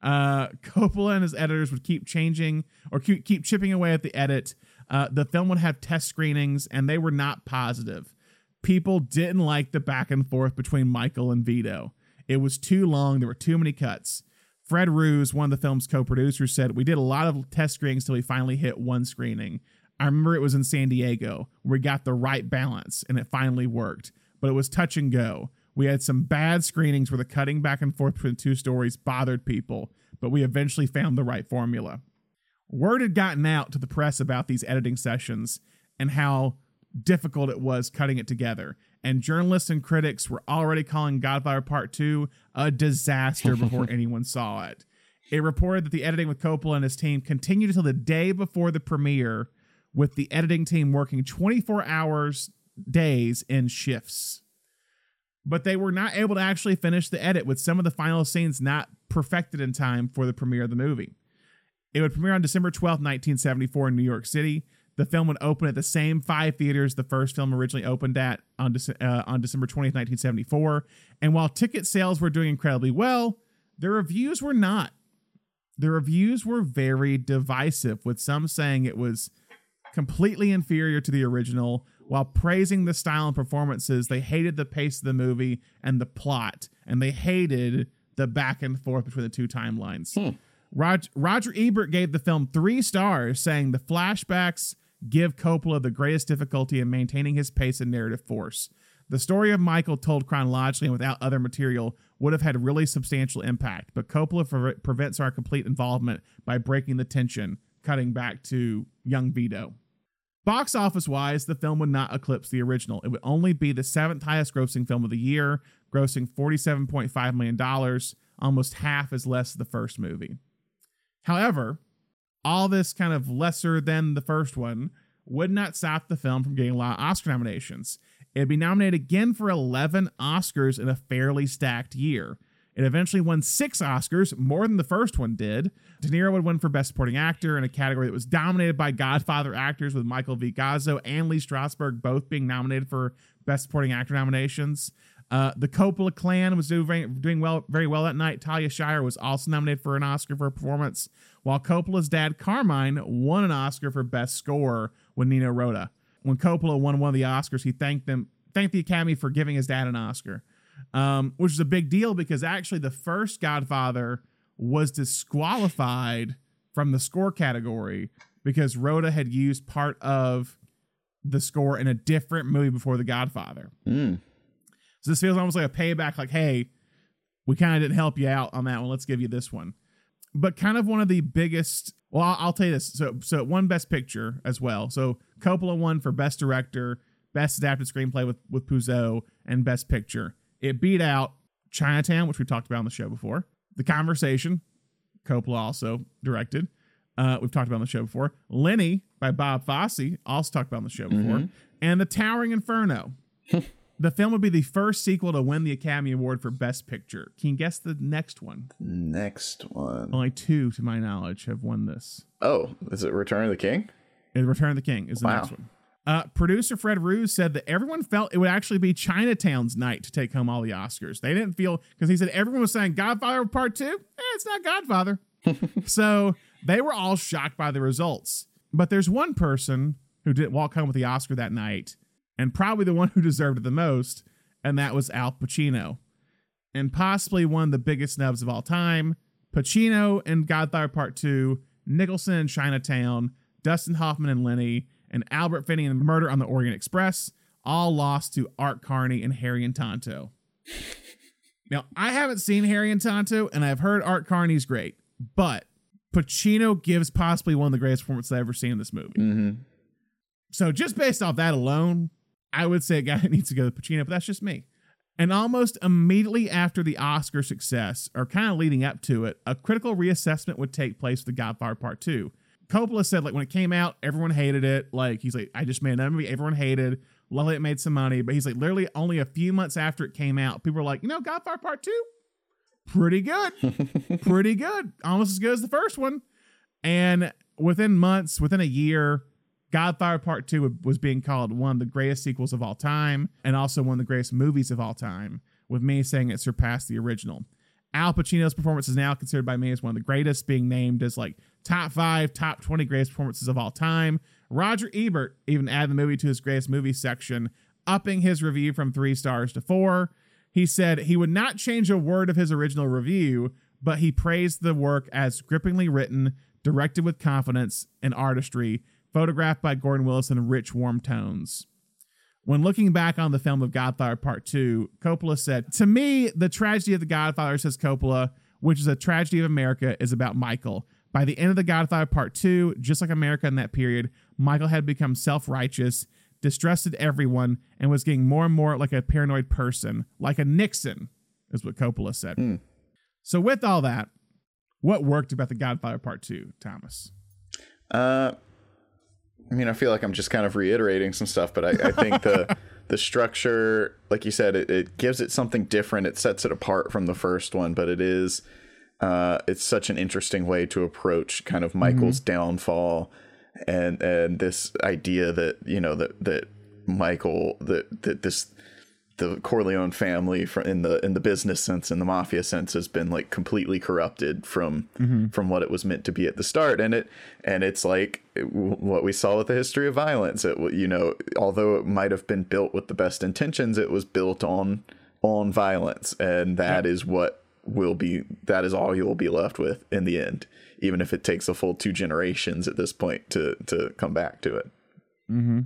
Uh, Coppola and his editors would keep changing or keep, keep chipping away at the edit. Uh, the film would have test screenings, and they were not positive. People didn't like the back and forth between Michael and Vito. It was too long. There were too many cuts. Fred Roos, one of the film's co-producers, said we did a lot of test screenings till we finally hit one screening. I remember it was in San Diego we got the right balance and it finally worked, but it was touch and go. We had some bad screenings where the cutting back and forth between two stories bothered people, but we eventually found the right formula. Word had gotten out to the press about these editing sessions and how difficult it was cutting it together. And journalists and critics were already calling Godfather Part 2 a disaster before anyone saw it. It reported that the editing with Coppola and his team continued until the day before the premiere, with the editing team working 24 hours days in shifts. But they were not able to actually finish the edit, with some of the final scenes not perfected in time for the premiere of the movie. It would premiere on December 12th, 1974, in New York City. The film would open at the same five theaters the first film originally opened at on, Dece- uh, on December 20th, 1974. And while ticket sales were doing incredibly well, the reviews were not. The reviews were very divisive, with some saying it was completely inferior to the original, while praising the style and performances. They hated the pace of the movie and the plot, and they hated the back and forth between the two timelines. Roger, Roger Ebert gave the film three stars, saying the flashbacks give Coppola the greatest difficulty in maintaining his pace and narrative force. The story of Michael told chronologically and without other material would have had really substantial impact, but Coppola pre- prevents our complete involvement by breaking the tension, cutting back to young Vito. Box office wise, the film would not eclipse the original. It would only be the seventh highest grossing film of the year, grossing $47.5 million, almost half as less as the first movie. However, all this kind of lesser than the first one would not stop the film from getting a lot of Oscar nominations. It'd be nominated again for 11 Oscars in a fairly stacked year. It eventually won six Oscars, more than the first one did. De Niro would win for Best Supporting Actor in a category that was dominated by Godfather actors, with Michael Gazzo and Lee Strasberg both being nominated for Best Supporting Actor nominations. Uh, the Coppola clan was doing, doing well, very well that night. Talia Shire was also nominated for an Oscar for a performance, while Coppola's dad Carmine won an Oscar for Best Score with Nino Rota. When Coppola won one of the Oscars, he thanked them, thanked the Academy for giving his dad an Oscar um, which is a big deal because actually the first Godfather was disqualified from the score category because Rota had used part of the score in a different movie before The Godfather. Mm. So this feels almost like a payback, like, hey, we kind of didn't help you out on that one. Let's give you this one. But kind of one of the biggest. Well, I'll, I'll tell you this. So, so one Best Picture as well. So Coppola won for Best Director, Best Adapted Screenplay with with Puzo, and Best Picture. It beat out Chinatown, which we talked about on the show before. The Conversation, Coppola also directed. Uh, we've talked about on the show before. Lenny by Bob Fosse, also talked about on the show before. Mm-hmm. And The Towering Inferno. the film would be the first sequel to win the Academy Award for Best Picture. Can you guess the next one? Next one. Only two, to my knowledge, have won this. Oh, is it Return of the King? And Return of the King is the Wow. next one. Uh, producer Fred Roos said that everyone felt it would actually be Chinatown's night to take home all the Oscars. They didn't feel because he said everyone was saying Godfather Part Two. Eh, it's not Godfather. so they were all shocked by the results. But there's one person who didn't walk home with the Oscar that night, and probably the one who deserved it the most, and that was Al Pacino, and possibly one of the biggest snubs of all time. Pacino in Godfather Part Two, Nicholson in Chinatown, Dustin Hoffman and Lenny, and Albert Finney in Murder on the Orient Express, all lost to Art Carney and Harry and Tonto. now, I haven't seen Harry and Tonto, and I've heard Art Carney's great, but Pacino gives possibly one of the greatest performances I've ever seen in this movie. Mm-hmm. So just based off that alone, I would say a guy needs to go to Pacino, but that's just me. And almost immediately after the Oscar success, or kind of leading up to it, a critical reassessment would take place with The Godfather Part 2. Coppola said, like, when it came out, everyone hated it. Like, he's like, I just made another movie everyone hated. Luckily, it made some money. But he's like, literally, only a few months after it came out, people were like, you know, Godfather Part 2? Pretty good. Pretty good. Almost as good as the first one. And within months, within a year, Godfather Part 2 was being called one of the greatest sequels of all time and also one of the greatest movies of all time, with me saying it surpassed the original. Al Pacino's performance is now considered by me as one of the greatest, being named as like top five, top 20 greatest performances of all time. Roger Ebert even added the movie to his greatest movie section, upping his review from three stars to four. He said he would not change a word of his original review, but he praised the work as grippingly written, directed with confidence and artistry, photographed by Gordon Willis in rich, warm tones. When looking back on the film of Godfather Part 2, Coppola said, To me, the tragedy of The Godfather, says Coppola, which is a tragedy of America, is about Michael. By the end of The Godfather Part 2, just like America in that period, Michael had become self righteous, distrusted everyone, and was getting more and more like a paranoid person, like a Nixon, is what Coppola said. So, with all that, what worked about The Godfather Part 2, Thomas? Uh, I mean, I feel like I'm just kind of reiterating some stuff, but I, I think the the structure, like you said, it, it gives it something different. It sets it apart from the first one, but it is uh, it's such an interesting way to approach kind of Michael's downfall and and this idea that you know that that Michael that that this the Corleone family in the in the business sense in the mafia sense has been like completely corrupted from from what it was meant to be at the start and it and it's like what we saw with the history of violence it you know although it might have been built with the best intentions it was built on on violence and that is what will be that is all you'll be left with in the end even if it takes a full two generations at this point to to come back to it Hmm.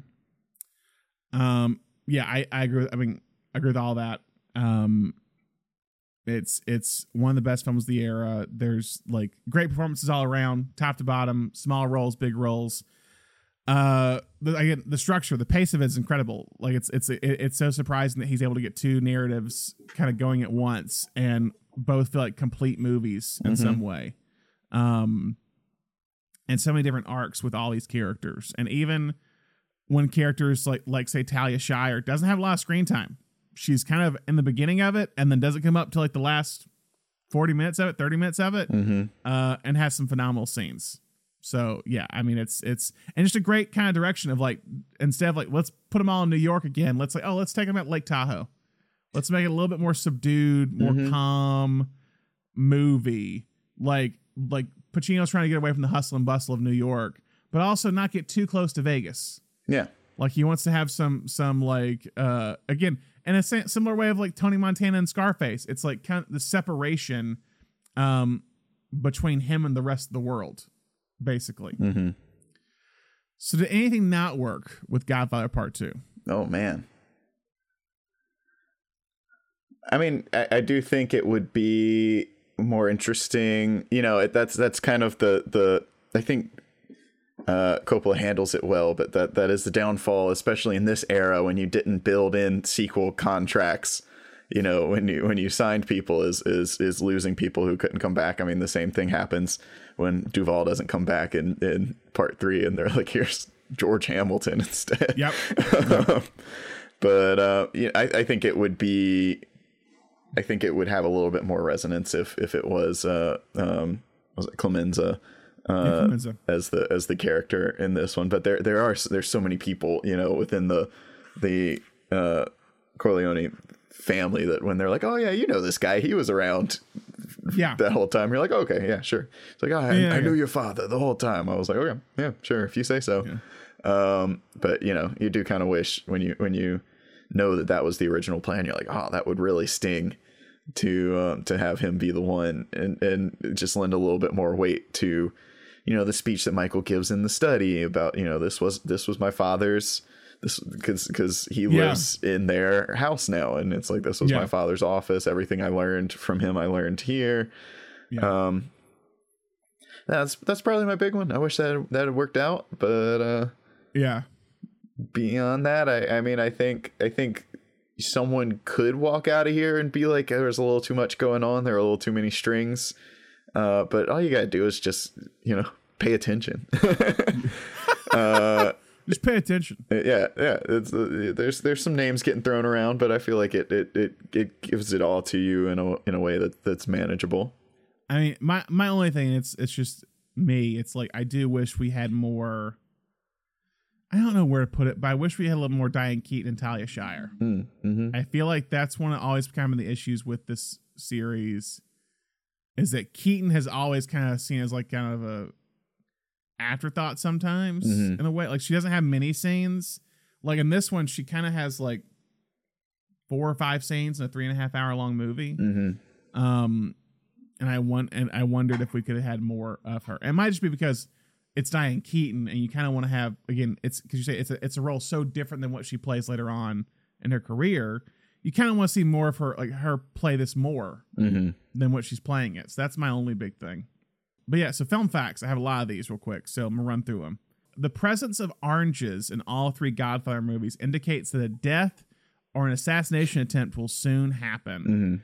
Um, yeah, I, I agree. With, I mean, agree with all that. Um, it's it's one of the best films of the era. There's like great performances all around, top to bottom, small roles, big roles. Uh, the, again, the structure, the pace of it is incredible. Like it's it's it, it's so surprising that he's able to get two narratives kind of going at once and both feel like complete movies in some way. Um, and so many different arcs with all these characters. And even when characters like like say Talia Shire doesn't have a lot of screen time. She's kind of in the beginning of it and then doesn't come up to like the last 40 minutes of it, 30 minutes of it, Mm-hmm. uh, and has some phenomenal scenes. So yeah, I mean it's it's and just a great kind of direction of like instead of like let's put them all in New York again, let's like oh let's take them at Lake Tahoe, let's make it a little bit more subdued, more Mhm. calm movie. Like like Pacino's trying to get away from the hustle and bustle of New York, but also not get too close to Vegas. Yeah. Like he wants to have some some like uh again in a similar way of like Tony Montana and Scarface. It's like kind of the separation um between him and the rest of the world, basically. Mm-hmm. So did anything not work with Godfather Part Two? Oh man. I mean, I, I do think it would be more interesting. You know, it, that's that's kind of the the I think uh, Coppola handles it well, but that that is the downfall, especially in this era when you didn't build in sequel contracts. You know, when you when you signed people is is is losing people who couldn't come back. I mean, the same thing happens when Duvall doesn't come back in in part three, and they're like, here's George Hamilton instead. Yep. but uh, yeah, I, I think it would be, I think it would have a little bit more resonance if if it was uh um was it Clemenza uh, as the as the character in this one. But there there are there's so many people you know within the the uh, Corleone family that when they're like, oh yeah, you know this guy, he was around Yeah. that whole time. You're like, okay, yeah, sure. It's like, oh, I, Yeah, I knew your father the whole time. I was like, okay, yeah, sure, if you say so. Um, but you know, you do kind of wish when you when you know that that was the original plan, you're like, oh, that would really sting to um, to have him be the one and and just lend a little bit more weight to you know the speech that Michael gives in the study about you know this was this was my father's this because because he Yeah. lives in their house now and it's like this was Yeah. my father's office everything I learned from him I learned here Yeah. um that's that's probably my big one I wish that that had worked out but uh yeah. beyond that I I mean I think I think someone could walk out of here and be like there's a little too much going on there are a little too many strings uh but all you got to do is just you know pay attention uh Just pay attention. yeah yeah it's uh, there's there's some names getting thrown around but i feel like it it it, it gives it all to you in a in a way that that's manageable I mean, my my only thing it's it's just me. It's like I do wish we had more. I don't know where to put it, but I wish we had a little more Diane Keaton and Talia Shire. mm, hmm I feel like that's one of always kind of the issues with this series is that Keaton has always kind of seen as like kind of a afterthought sometimes Mhm. in a way. Like she doesn't have many scenes. Like in this one, she kind of has like four or five scenes in a three and a half hour long movie. hmm Um, and I want and I wondered if we could have had more of her. It might just be because it's Diane Keaton, and you kind of want to have again. It's because you say it's a it's a role so different than what she plays later on in her career. You kind of want to see more of her, like her play this more hmm than what she's playing it. So that's my only big thing. But yeah, so film facts. I have a lot of these real quick, so I'm gonna run through them. The presence of oranges in all three Godfather movies indicates that a death or an assassination attempt will soon happen. hmm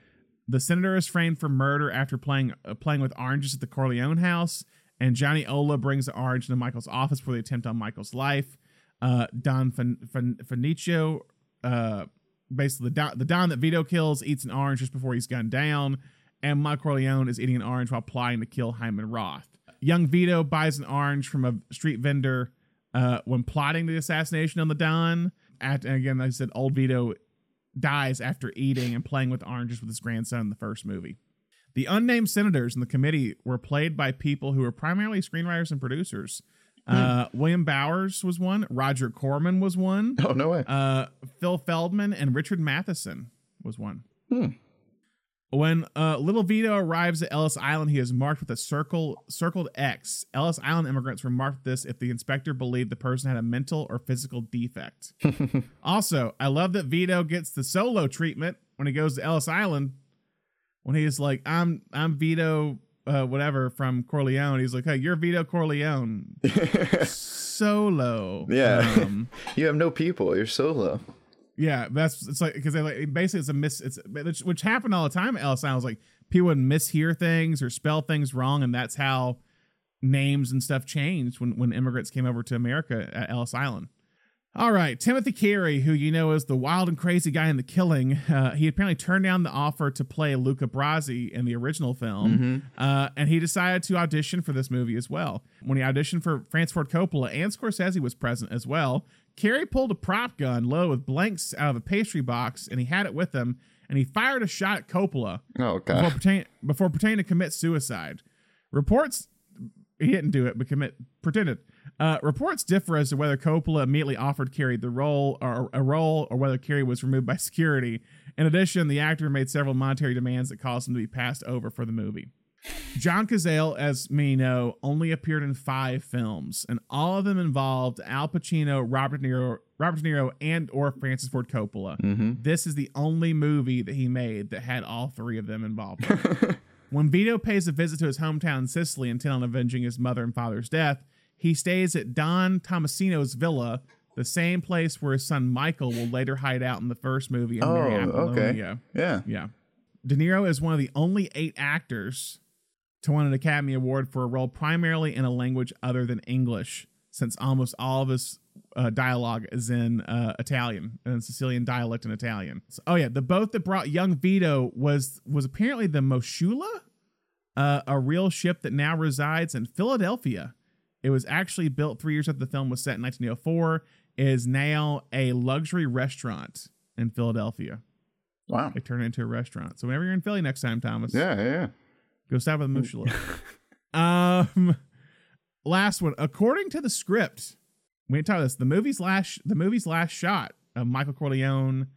The senator is framed for murder after playing uh, playing with oranges at the Corleone house, and Johnny Ola brings the orange to Michael's office for the attempt on Michael's life. Uh, Don Fin- Fin- Finicio, uh, basically the Don, the that Vito kills, eats an orange just before he's gunned down, and Mike Corleone is eating an orange while plotting to kill Hyman Roth. Young Vito buys an orange from a street vendor uh, when plotting the assassination on the Don. At, and again, like I said, old Vito dies after eating and playing with oranges with his grandson in the first movie. The unnamed senators in the committee were played by people who were primarily screenwriters and producers. Uh, William Bowers was one. Roger Corman was one. oh no way Uh, Phil Feldman and Richard Matheson was one. Hmm. When uh, Little Vito arrives at Ellis Island, he is marked with a circle circled X. Ellis Island immigrants were marked this if the inspector believed the person had a mental or physical defect. also, I love that Vito gets the solo treatment when he goes to Ellis Island. When he's like, "I'm I'm Vito, uh, whatever from Corleone," he's like, "Hey, you're Vito Corleone." solo. Yeah. Um, you have no people you're solo yeah, that's it's like because they like basically it's a miss it's which, which happened all the time Island. was like people would mishear things or spell things wrong, and that's how names and stuff changed when when immigrants came over to America at Ellis Island. All right, Timothy Carey, who you know is the wild and crazy guy in The Killing, uh, he apparently turned down the offer to play Luca Brasi in the original film, uh, and he decided to audition for this movie as well. When he auditioned for Francis Ford Coppola and Scorsese was present as well, Carey pulled a prop gun low with blanks out of a pastry box, and he had it with him, and he fired a shot at Coppola Oh before, pretend, before pretending to commit suicide. Reports he didn't do it, but commit pretended. Uh, reports differ as to whether Coppola immediately offered Carey the role or a role, or whether Carey was removed by security. In addition, the actor made several monetary demands that caused him to be passed over for the movie. John Cazale, as many know, only appeared in five films, and all of them involved Al Pacino, Robert De Niro, Robert De Niro, and or Francis Ford Coppola. Mm-hmm. This is the only movie that he made that had all three of them involved. when Vito pays a visit to his hometown Sicily intent on avenging his mother and father's death, he stays at Don Tomasino's villa, the same place where his son Michael will later hide out in the first movie. In Oh, okay. Yeah. Yeah. De Niro is one of the only eight actors to win an Academy Award for a role primarily in a language other than English, since almost all of his uh, dialogue is in uh, Italian and Sicilian dialect in Italian. So- oh yeah, the boat that brought young Vito was was apparently the Moshulu, uh, a real ship that now resides in Philadelphia. It was actually built three years after the film was set in 1904. It is now a luxury restaurant in Philadelphia. Wow. They turned it into a restaurant. So whenever you're in Philly next time, Thomas, Yeah, yeah, yeah. go stop at the Moshulu. um, last one. According to the script, we didn't talk about this. The movie's last, the movie's last shot of Michael Corleone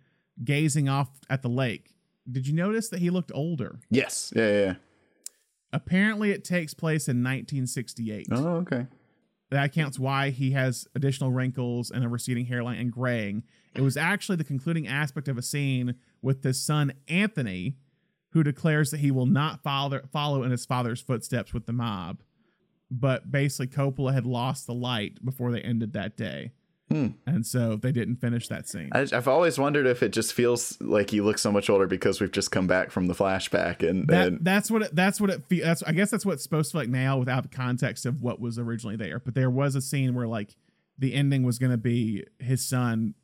gazing off at the lake. Did you notice that he looked older? Yes. Yeah, yeah. yeah. Apparently, it takes place in 1968. Oh, okay. That accounts why he has additional wrinkles and a receding hairline and graying. It was actually the concluding aspect of a scene with his son Anthony, who declares that he will not follow, follow in his father's footsteps with the mob. But basically, Coppola had lost the light before they ended that day. Hmm. And so they didn't finish that scene. I, I've always wondered if it just feels like you look so much older because we've just come back from the flashback and, that, and that's what it, that's what it feels. that's I guess that's what's supposed to feel like now without the context of what was originally there. But there was a scene where like the ending was going to be his son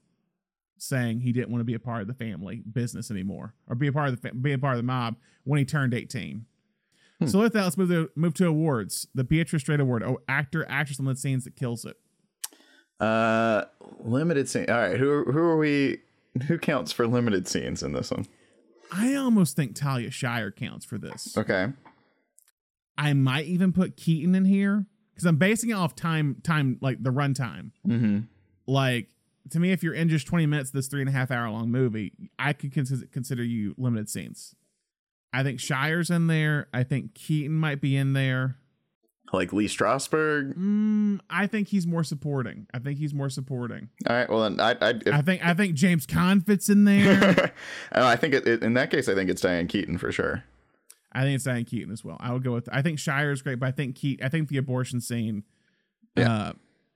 saying he didn't want to be a part of the family business anymore or be a part of the be a part of the mob when he turned 18. So with that, let's move to move to awards. The Beatrice Straight Award. Oh, actor, actress on the scenes that kills it. Uh limited scene. All right, who who are we? Who counts for limited scenes in this one? I almost think Talia Shire counts for this. Okay. I might even put Keaton in here because I'm basing it off time, time like the runtime. Mm-hmm. Like to me, if you're in just 20 minutes of this three and a half hour long movie, I could consider consider you limited scenes. I think Shire's in there. I think Keaton might be in there. Like Lee Strasberg. Mm, I think he's more supporting. I think he's more supporting. All right. Well, then I I, if, I think I think James Caan fits in there. Oh, I think it, it, in that case, I think it's Diane Keaton for sure. I think it's Diane Keaton as well. I would go with. I think Shire is great, but I think Keaton. I think the abortion scene, Yeah. uh,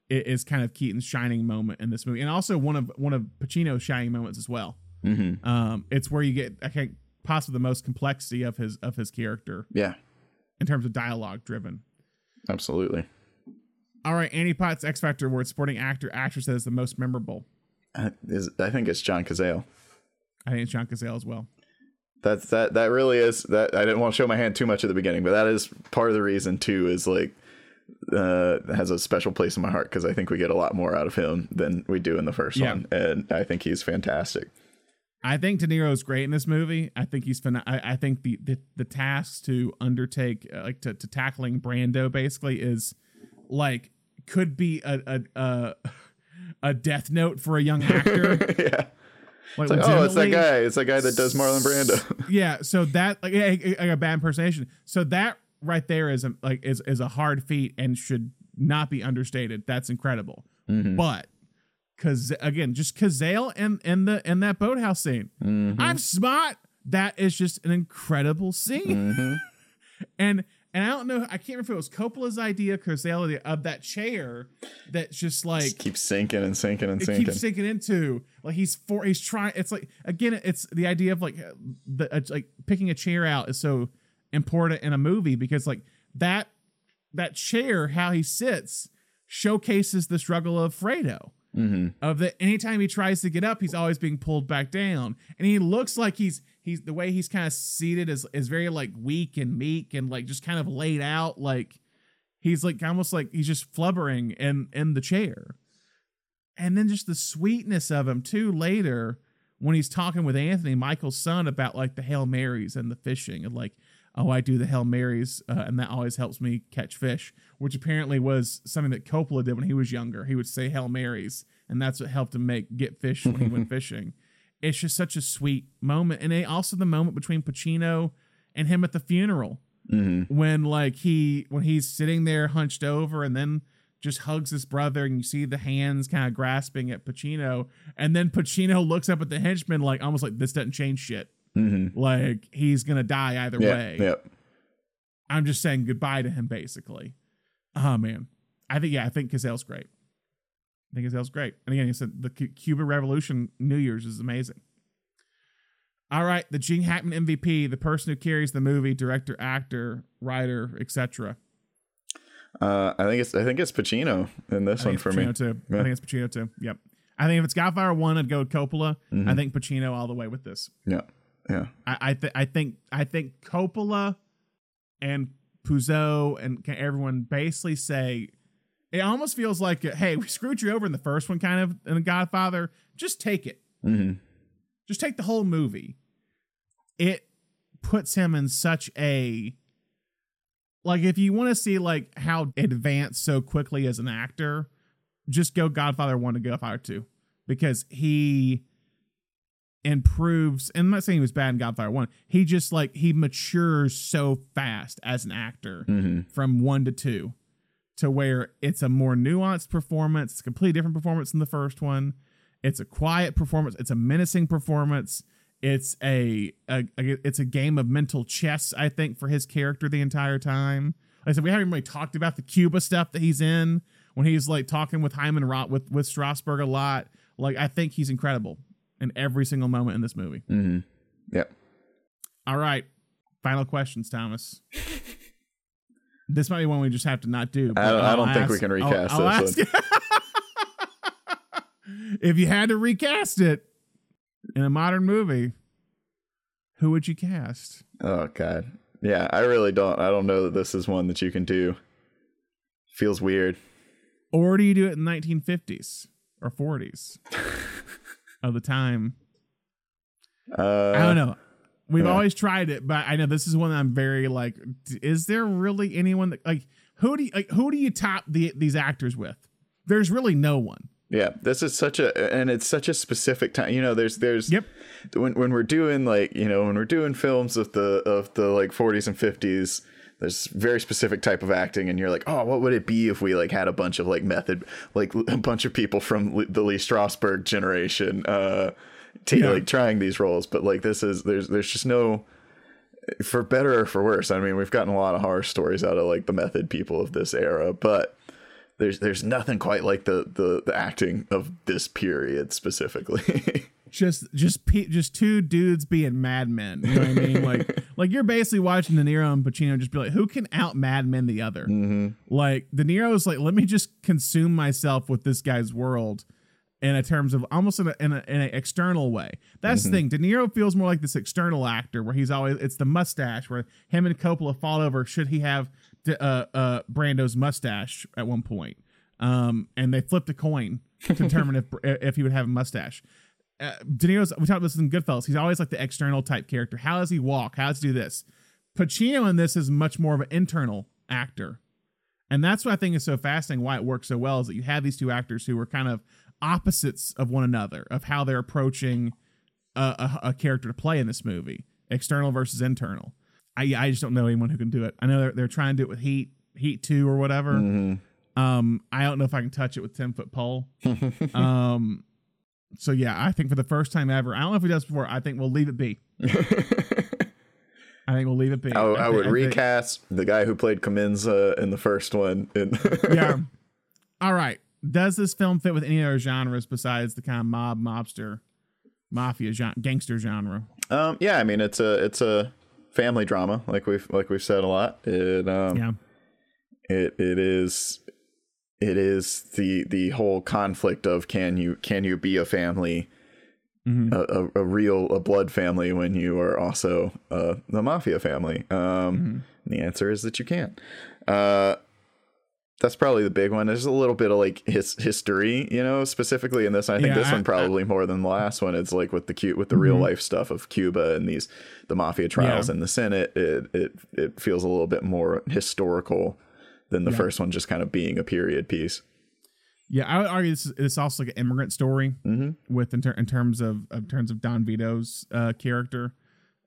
is kind of Keaton's shining moment in this movie, and also one of one of Pacino's shining moments as well. Mm-hmm. Um, it's where you get I think possibly the most complexity of his of his character Yeah, in terms of dialogue driven. Absolutely. All right, Annie Potts X Factor Award supporting actor actress that is the most memorable. I, is, I think it's John Cazale. I think it's John Cazale as well. That's that. That really is that. I didn't want to show my hand too much at the beginning, but that is part of the reason too. Is like uh has a special place in my heart because I think we get a lot more out of him than we do in the first Yeah. one, and I think he's fantastic. I think De Niro is great in this movie. I think he's fin- I, I think the, the the tasks to undertake, uh, like to, to tackling Brando, basically is like could be a a a, a death note for a young actor. yeah. Like, It's like, oh, it's that guy. It's that guy that does Marlon Brando. yeah so that like a, a, bad impersonation so that right there is a like is is a hard feat and should not be understated that's incredible Mhm. but because again just cazale and and the and that boathouse scene Mhm. i'm smart that is just an incredible scene Mhm. and and i don't know i can't remember if it was coppola's idea cazale of that chair that's just like Just keeps sinking and sinking and it sinking. keeps sinking into like he's for he's trying it's like again it's the idea of like the uh, like picking a chair out is so important in a movie because like that that chair, how he sits, showcases the struggle of Fredo. Mm-hmm. Of that, anytime he tries to get up, he's always being pulled back down, and he looks like he's he's the way he's kind of seated is is very like weak and meek and like just kind of laid out, like he's like almost like he's just flubbering in in the chair, and then just the sweetness of him too later when he's talking with Anthony, Michael's son, about like the Hail Marys and the fishing and like oh, I do the Hail Marys, uh, and that always helps me catch fish, which apparently was something that Coppola did when he was younger. He would say Hail Marys, and that's what helped him make get fish when he went fishing. It's just such a sweet moment, and it, also the moment between Pacino and him at the funeral Mm-hmm. when like he when he's sitting there hunched over and then just hugs his brother and you see the hands kind of grasping at Pacino and then Pacino looks up at the henchman like almost like this doesn't change shit Mm-hmm. like he's gonna die either Yeah. way Yep. I'm just saying goodbye to him, basically. Oh man, I think yeah, I think Cazale's great. I think Cazale's great. And again, he said the Cu- Cuba Revolution New Year's is amazing. All right, the Gene Hackman MVP, the person who carries the movie, director, actor, writer, etc. Uh, I think it's I think it's Pacino in this one for it's me. Too. Yeah. I think it's Pacino too. Yep. I think if it's Godfather one, I'd go with Coppola. I Mhm. think Pacino all the way with this. Yeah. Yeah. I I, th- I think I think Coppola and Puzo and everyone basically say it almost feels like hey we screwed you over in the first one kind of in the Godfather just take it Mm-hmm. just take the whole movie it puts him in such a like if you want to see like how advanced so quickly as an actor just go Godfather 1 to Godfather 2 because he improves and I'm not saying he was bad in Godfather 1 he just like he matures so fast as an actor Mm-hmm. from 1 to 2 to where it's a more nuanced performance it's a completely different performance than the first one. It's a quiet performance it's a menacing performance it's a, a, a- it's a game of mental chess i think for his character the entire time. Like i said we haven't really talked about the cuba stuff that he's in when he's like talking with hyman roth with with strasberg a lot. Like i think he's incredible in every single moment in this movie Mm-hmm. Yeah. all right final questions thomas this might be one we just have to not do I don't- I don't think we ask- can I'll- recast I'll this ask- if you had to recast it in a modern movie who would you cast Oh God. Yeah. I really don't. I don't know that this is one that you can do. Feels weird. or do you do it in 1950s or 40s of the time Uh, i don't know we've yeah. always tried it but i know this is one that i'm very like is there really anyone that like who do you like who do you top the, these actors with there's really no one Yeah, this is such a and it's such a specific time. You know, there's there's Yep. when when we're doing like you know when we're doing films of the of the like 40s and 50s. There's very specific type of acting, and you're like, oh, what would it be if we like had a bunch of like method, like a bunch of people from Le- the Lee Strasberg generation, uh, ta- Yeah. like trying these roles. But like this is there's there's just no, for better or for worse. I mean, we've gotten a lot of horror stories out of like the method people of this era, but there's there's nothing quite like the the the acting of this period specifically. just just pe- just two dudes being madmen. You know what I mean? Like like you're basically watching De Niro and Pacino just be like, who can out madmen the other? mm-hmm. Like De Niro's like, let me just consume myself with this guy's world. In a terms of almost in, a, in, a, in an external way, that's the thing. De Niro feels more like this external actor, where he's always it's the mustache, where him and Coppola fought over should he have uh, uh, Brando's mustache at one point, um, and they flipped a coin to determine if if he would have a mustache uh, De Niro's, we talked about this in Goodfellas. He's always like the external type character. How does he walk? How does he do this? Pacino in this is much more of an internal actor. And that's what I think is so fascinating why it works so well is that you have these two actors who are kind of opposites of one another of how they're approaching a, a, a character to play in this movie external versus internal. I, I just don't know anyone who can do it. I know they're, they're trying to do it with Heat, Heat 2 or whatever. Mm-hmm. Um, I don't know if I can touch it with 10 foot pole. um, so yeah, I think for the first time ever, I don't know if he does before. I think we'll leave it be. I think we'll leave it be. I, I thi- would think- recast the guy who played Clemenza in the first one. In yeah. All right. Does this film fit with any other genres besides the kind of mob, mobster, mafia, gen- gangster genre? um, yeah. I mean, it's a it's a family drama, like we've like we've said a lot. It um, Yeah. It it is it is the the whole conflict of can you can you be a family Mhm. a, a, a real a blood family when you are also uh, the mafia family um Mm-hmm. the answer is that you can uh that's probably the big one there's a little bit of like his history you know specifically in this i think Yeah, this I- one probably more than the last one it's like with the cu- with the real Mhm. life stuff of cuba and these the mafia trials Yeah. in the senate it it it feels a little bit more historical than the Yeah. first one just kind of being a period piece Yeah, I would argue this is it's also like an immigrant story hmm with in, ter- in terms of in terms of Don Vito's uh, character,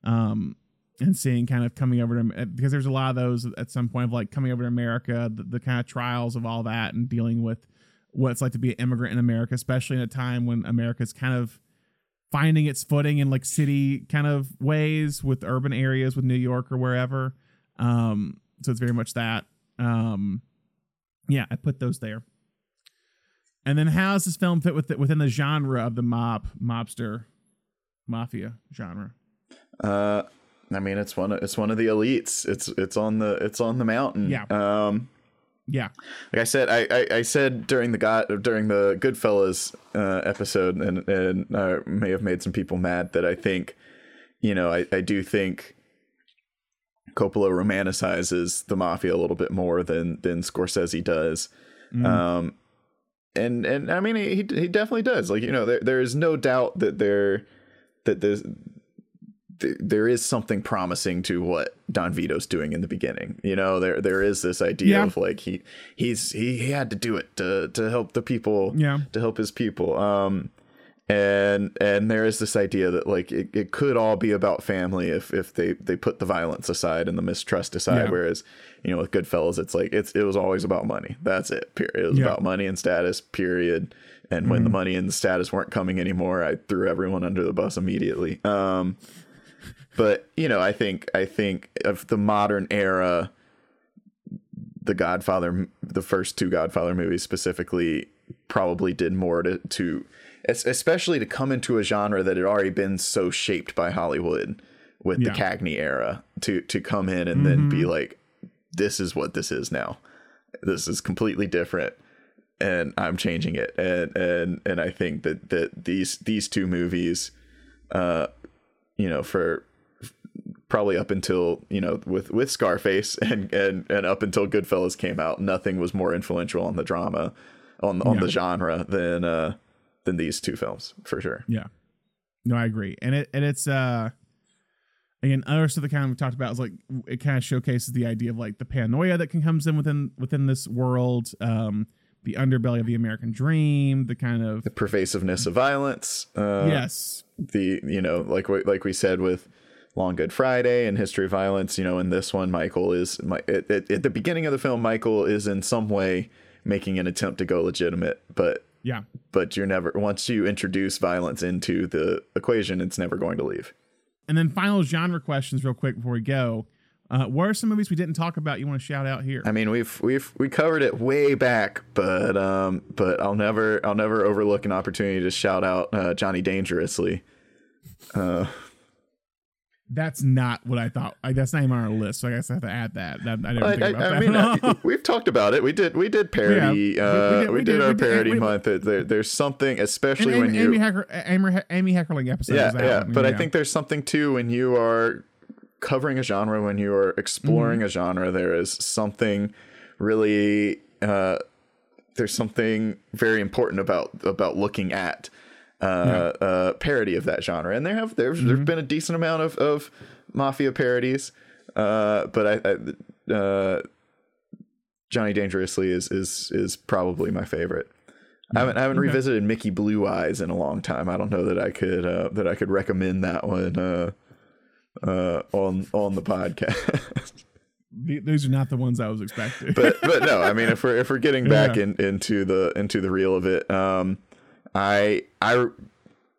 um, and seeing kind of coming over to because there's a lot of those at some point of like coming over to America, the, the kind of trials of all that, and dealing with what it's like to be an immigrant in America, especially in a time when America's kind of finding its footing in like city kind of ways with urban areas with New York or wherever. Um, so it's very much that. Um, yeah, I put those there. And then how does this film fit with within the genre of the mob, mobster, mafia genre? Uh, I mean, it's one of it's one of the elites. It's it's on the it's on the mountain. Yeah. Um, Yeah, like I said, I, I, I said during the God during the Goodfellas uh, episode, and and I may have made some people mad that I think, you know, I, I do think Coppola romanticizes the mafia a little bit more than than Scorsese does. Mm. Um, and and I mean, he he definitely does. Like you know, there there is no doubt that there that there's th- there is something promising to what Don Vito's doing in the beginning. You know, there there is this idea Yeah. of like he he's he, he had to do it to to help the people Yeah. to help his people. Um and and there is this idea that like it, it could all be about family if if they they put the violence aside and the mistrust aside. Yeah. whereas you know with goodfellas it's like it's it was always about money. That's it period it was Yeah. about money and status period. And when the money and the status weren't coming anymore i threw everyone under the bus immediately. Um but you know i think i think of the modern era the godfather the first two godfather movies specifically probably did more to to especially to come into a genre that had already been so shaped by hollywood with Yeah. the cagney era to to come in and then be like this is what this is now this is completely different and i'm changing it and and and i think that that these these two movies uh you know for probably up until you know with with Scarface and and and up until Goodfellas came out, nothing was more influential on the drama on on Yeah. the genre than uh than these two films for sure. yeah. No, I agree, and it and it's uh again other stuff that kind of we talked about is like it kind of showcases the idea of like the paranoia that can comes in within within this world, um, the underbelly of the American dream, the kind of The pervasiveness of violence, uh, yes, the you know like we, like we said with Long Good Friday and History of Violence, you know, in this one, Michael is my at, at, at the beginning of the film, Michael is in some way making an attempt to go legitimate, but yeah. but you're never once you introduce violence into the equation, it's never going to leave. And then final genre questions, real quick before we go. Uh, what are some movies we didn't talk about you want to shout out here? I mean, we've we've we covered it way back, but um, but I'll never I'll never overlook an opportunity to shout out uh, Johnny Dangerously. Uh, That's not what I thought. Like, that's not even on our list, so I guess I have to add that. that I didn't I, think about I that. mean, at uh, we've talked about it. We did we did parody. Yeah, uh, we- we we, did- we did, did- our did- parody month. There, there's something, especially Amy, when you Amy, Hecker, Amy, Amy Heckerling episode. yeah yeah but i think there's something too when you are covering a genre when you are exploring a genre there is something really uh there's something very important about about looking at uh uh parody of that genre and there have there's there's been a decent amount of of mafia parodies uh but i, I uh johnny dangerously is is is probably my favorite I haven't, I haven't Okay. revisited Mickey Blue Eyes in a long time. I don't know that I could uh, that I could recommend that one uh, uh, on on the podcast. Th- those are not the ones I was expecting. but but no, I mean if we're if we're getting back Yeah. in, into the into the real of it, um, I I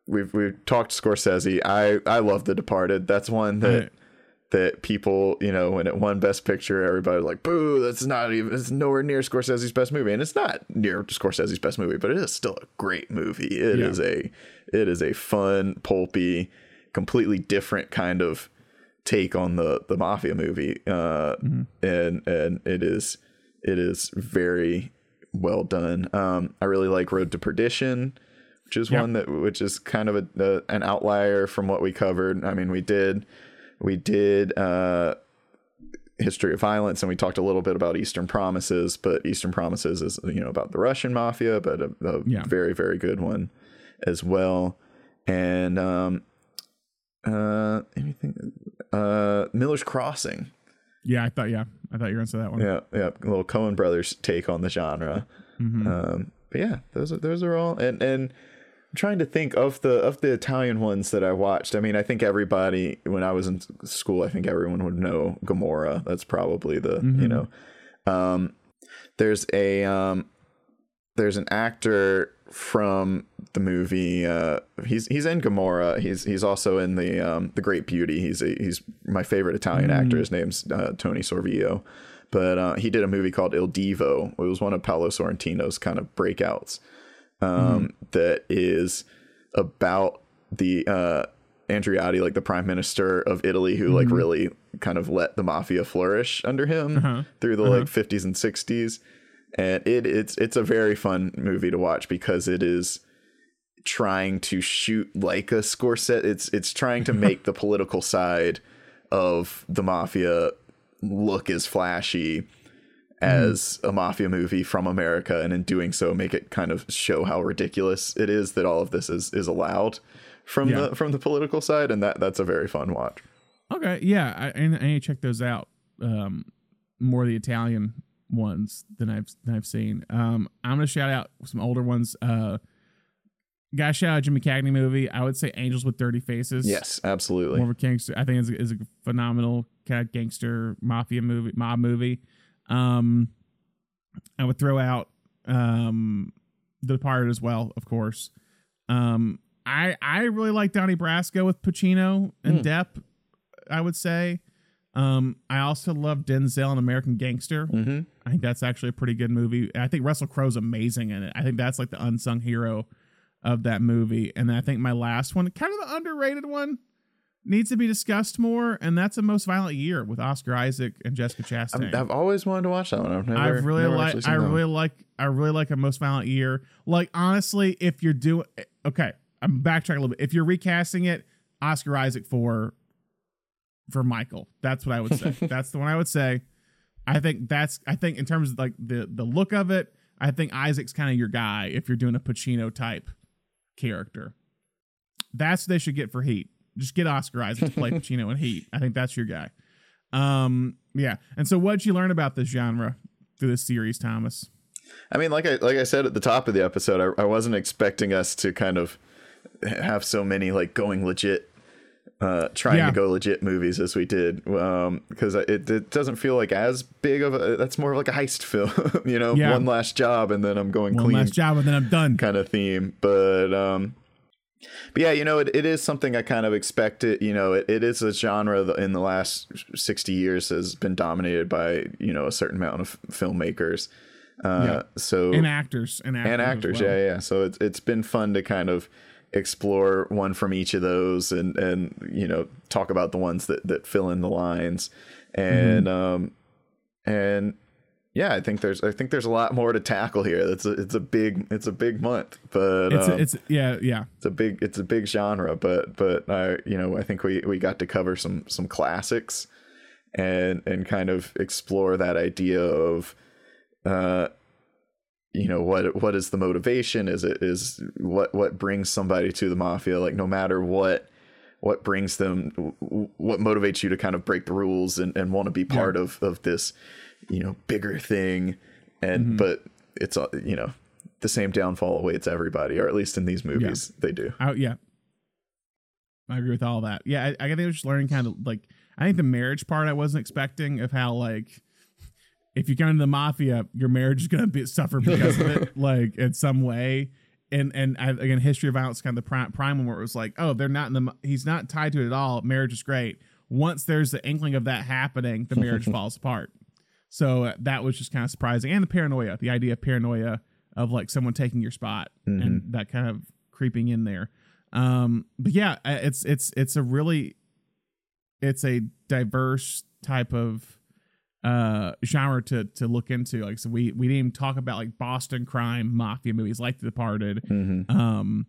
we've we've talked Scorsese. I I love The Departed. That's one that. Right. That people, you know, when it won Best Picture, everybody was like, "Boo! That's not even. It's nowhere near Scorsese's best movie, and it's not near Scorsese's best movie, but it is still a great movie. It Yeah. is a, it is a fun, pulpy, completely different kind of take on the the mafia movie uh and and it is it is very well done. Um, I really like Road to Perdition, which is Yep. one that which is kind of a, a an outlier from what we covered. I mean, we did we did uh, history of violence, and we talked a little bit about Eastern Promises, but Eastern Promises is you know about the Russian mafia, but a, a Yeah. very very good one as well. And um, uh, anything uh, Miller's Crossing. Yeah, I thought. Yeah, I thought you were gonna say that one. Yeah, yeah, a little Coen Brothers take on the genre. Mm-hmm. Um, but yeah, those are those are all, and and I'm trying to think of the of the Italian ones that I watched. I mean, I think everybody when I was in school, I think everyone would know Gomorrah. That's probably the Mm-hmm. you know. Um, there's a um, there's an actor from the movie. Uh, he's he's in Gomorrah. He's he's also in the um, the Great Beauty. He's a, he's my favorite Italian actor. His name's uh, Toni Servillo, but uh, he did a movie called Il Divo. It was one of Paolo Sorrentino's kind of breakouts. Um, that is about the uh, Andreotti, like the prime minister of Italy, who like really kind of let the mafia flourish under him through the like 50s and 60s and it it's it's a very fun movie to watch because it is trying to shoot like a Scorsese. It's it's trying to make the political side of the mafia look as flashy as a mafia movie from America, and in doing so, make it kind of show how ridiculous it is that all of this is is allowed from Yeah. the from the political side, and that that's a very fun watch. Okay, yeah, I, I need to check those out. Um, more of the Italian ones than I've than I've seen. Um, I'm gonna shout out some older ones. Uh, got shout out Jimmy Cagney movie. I would say Angels with Dirty Faces. Yes, absolutely. more of a gangster. I think is is a phenomenal kind of gangster mafia movie, mob movie. Um, I would throw out um, The Departed as well, of course. Um, I I really like Donnie Brasco with Pacino and Depp. I would say. Um, I also love Denzel in American Gangster. hmm I think that's actually a pretty good movie. I think Russell Crowe's amazing in it. I think that's like the unsung hero of that movie. And then I think my last one, kind of the underrated one, needs to be discussed more, and that's a Most Violent Year with Oscar Isaac and Jessica Chastain. I've always wanted to watch that one. I've never. I really never like. I that one. really like. I really like a Most Violent Year. Like honestly, if you're doing okay, I'm backtracking a little bit. If you're recasting it, Oscar Isaac for for Michael. That's what I would say. that's the one I would say. I think that's. I think in terms of like the the look of it, I think Isaac's kind of your guy if you're doing a Pacino type character. That's what they should get for Heat. Just get Oscar Isaac to play Pacino in Heat. I think that's your guy. Um, yeah. And so, what'd you learn about this genre through this series, Thomas? I mean, like I like I said at the top of the episode, I, I wasn't expecting us to kind of have so many like going legit, uh, trying Yeah. to go legit movies as we did, um, because it it doesn't feel like as big of a. That's more of like a heist film, you know, Yeah. one last job and then I'm going clean. One clean last job, and then I'm done. kind of theme. But um, but yeah, you know, it, it is something I kind of expected. You know, it, it is a genre that in the last sixty years has been dominated by you know a certain amount of filmmakers. Uh, Yeah. so And actors, and actors, and actors. well. Yeah, yeah. So it's it's been fun to kind of explore one from each of those, and and you know talk about the ones that that fill in the lines, and Mm-hmm. um and yeah, I think there's I think there's a lot more to tackle here. It's a it's a big it's a big month, but It's um, it's yeah yeah it's a big it's a big genre but but I you know I think we we got to cover some some classics and and kind of explore that idea of uh you know what what is the motivation? Is it is what what brings somebody to the mafia? Like no matter what what brings them what motivates you to kind of break the rules and, and want to be part of of this you know bigger thing? And mm-hmm. but it's you know the same downfall awaits everybody or at least in these movies they do. Out yeah. I agree with all that. Yeah, I, I think I was just learning kind of like I think the marriage part I wasn't expecting of how like if you go into the mafia, your marriage is gonna be suffer because of it, like in some way. And and I, again, history of violence kind of the prime, prime one where it was like, oh, they're not in the he's not tied to it at all. Marriage is great. Once there's the inkling of that happening, the marriage falls apart. So uh, that was just kind of surprising, and the paranoia, the idea of paranoia of like someone taking your spot and that kind of creeping in there. Um, but yeah, it's it's it's a really it's a diverse type of uh genre to to look into. Like so we we didn't even talk about like boston crime mafia movies like the departed Mhm. um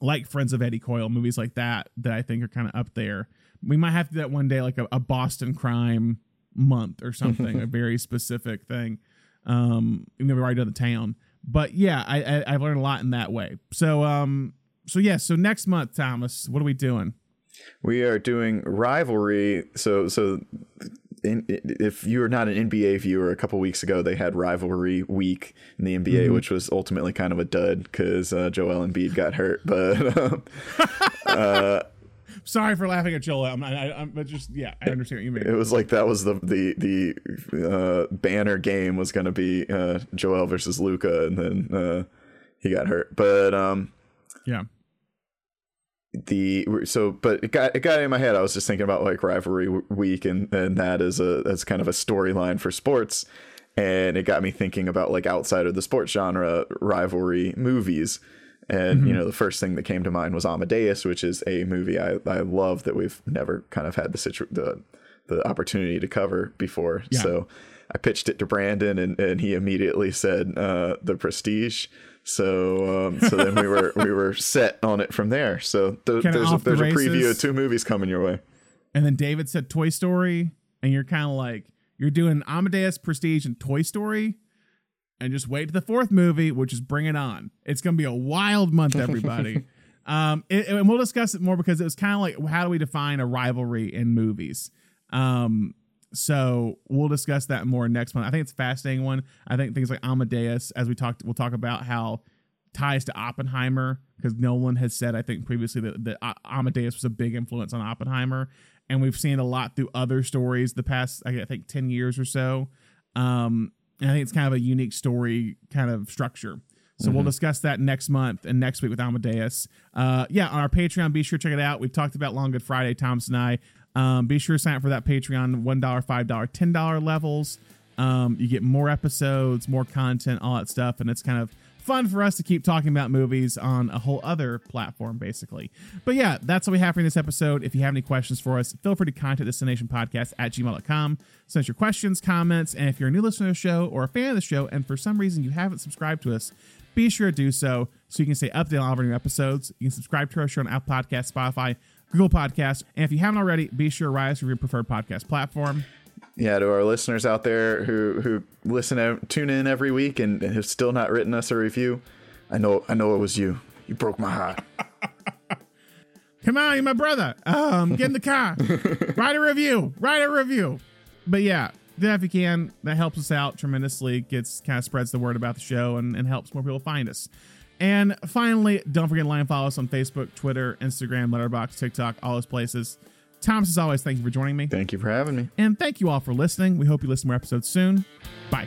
like friends of eddie coyle movies like that that i think are kind of up there. We might have to do that one day like a, a boston crime month or something a very specific thing. Um even though we've already done the town. But yeah I, I i've learned a lot in that way. So um so yeah so next month thomas what are we doing? We are doing rivalry. So so in, if you are not an NBA viewer, a couple weeks ago they had rivalry week in the NBA, Mm-hmm. which was ultimately kind of a dud because uh, Joel Embiid got hurt. But um, sorry for laughing at joel i'm, I, I'm just yeah i understand what you mean it was like that was the the the uh, banner game was going to be uh, Joel versus Luka, and then uh, he got hurt. But um, yeah the so but it got it got in my head. I was just thinking about like rivalry week and and that is a as kind of a storyline for sports. And it got me thinking about like outside of the sports genre rivalry movies. And you know the first thing that came to mind was amadeus which is a movie i i love that we've never kind of had the situ- the the opportunity to cover before. Yeah. so i pitched it to brandon and and he immediately said uh the prestige so um, so then we were we were set on it from there. So th- there's a, off the a preview of two movies coming your way. and then david said toy story and you're kind of like you're doing amadeus prestige and toy story and just wait to the fourth movie which is bring it on it's gonna be a wild month everybody um it- and we'll discuss it more because it was kind of like how do we define a rivalry in movies um so we'll discuss that more next month i think it's a fascinating one i think things like amadeus as we talked we'll talk about how ties to oppenheimer because nolan has said i think previously that, that A- amadeus was a big influence on oppenheimer and we've seen a lot through other stories the past i think 10 years or so um and i think it's kind of a unique story kind of structure so we'll discuss that next month and next week with Amadeus. Uh, yeah, on our Patreon, be sure to check it out. We've talked about Long Good Friday, Thomas and I. Um, be sure to sign up for that Patreon, $1, $5, $10 levels. Um, you get more episodes, more content, all that stuff. And it's kind of fun for us to keep talking about movies on a whole other platform, basically. But yeah, that's what we have for this episode. If you have any questions for us, feel free to contact CineNation Podcast at gmail.com. Send us your questions, comments, and if you're a new listener to the show or a fan of the show, and for some reason you haven't subscribed to us, be sure to do so so you can stay updated on all of our new episodes. You can subscribe to our show on Apple Podcasts, Spotify, Google Podcasts, and if you haven't already, be sure to write us your preferred podcast platform. Yeah, to our listeners out there who who listen tune in every week and, and have still not written us a review, I know I know it was you. You broke my heart. Come on, you're my brother. Um, get in the car. write a review. Write a review. But yeah, do that if you can. That helps us out tremendously. Gets kind of spreads the word about the show and, and helps more people find us. And finally, don't forget to line and follow us on Facebook, Twitter, Instagram, Letterboxd, TikTok, all those places. Thomas, as always, thank you for joining me. Thank you for having me. And thank you all for listening. We hope you listen to more episodes soon. Bye.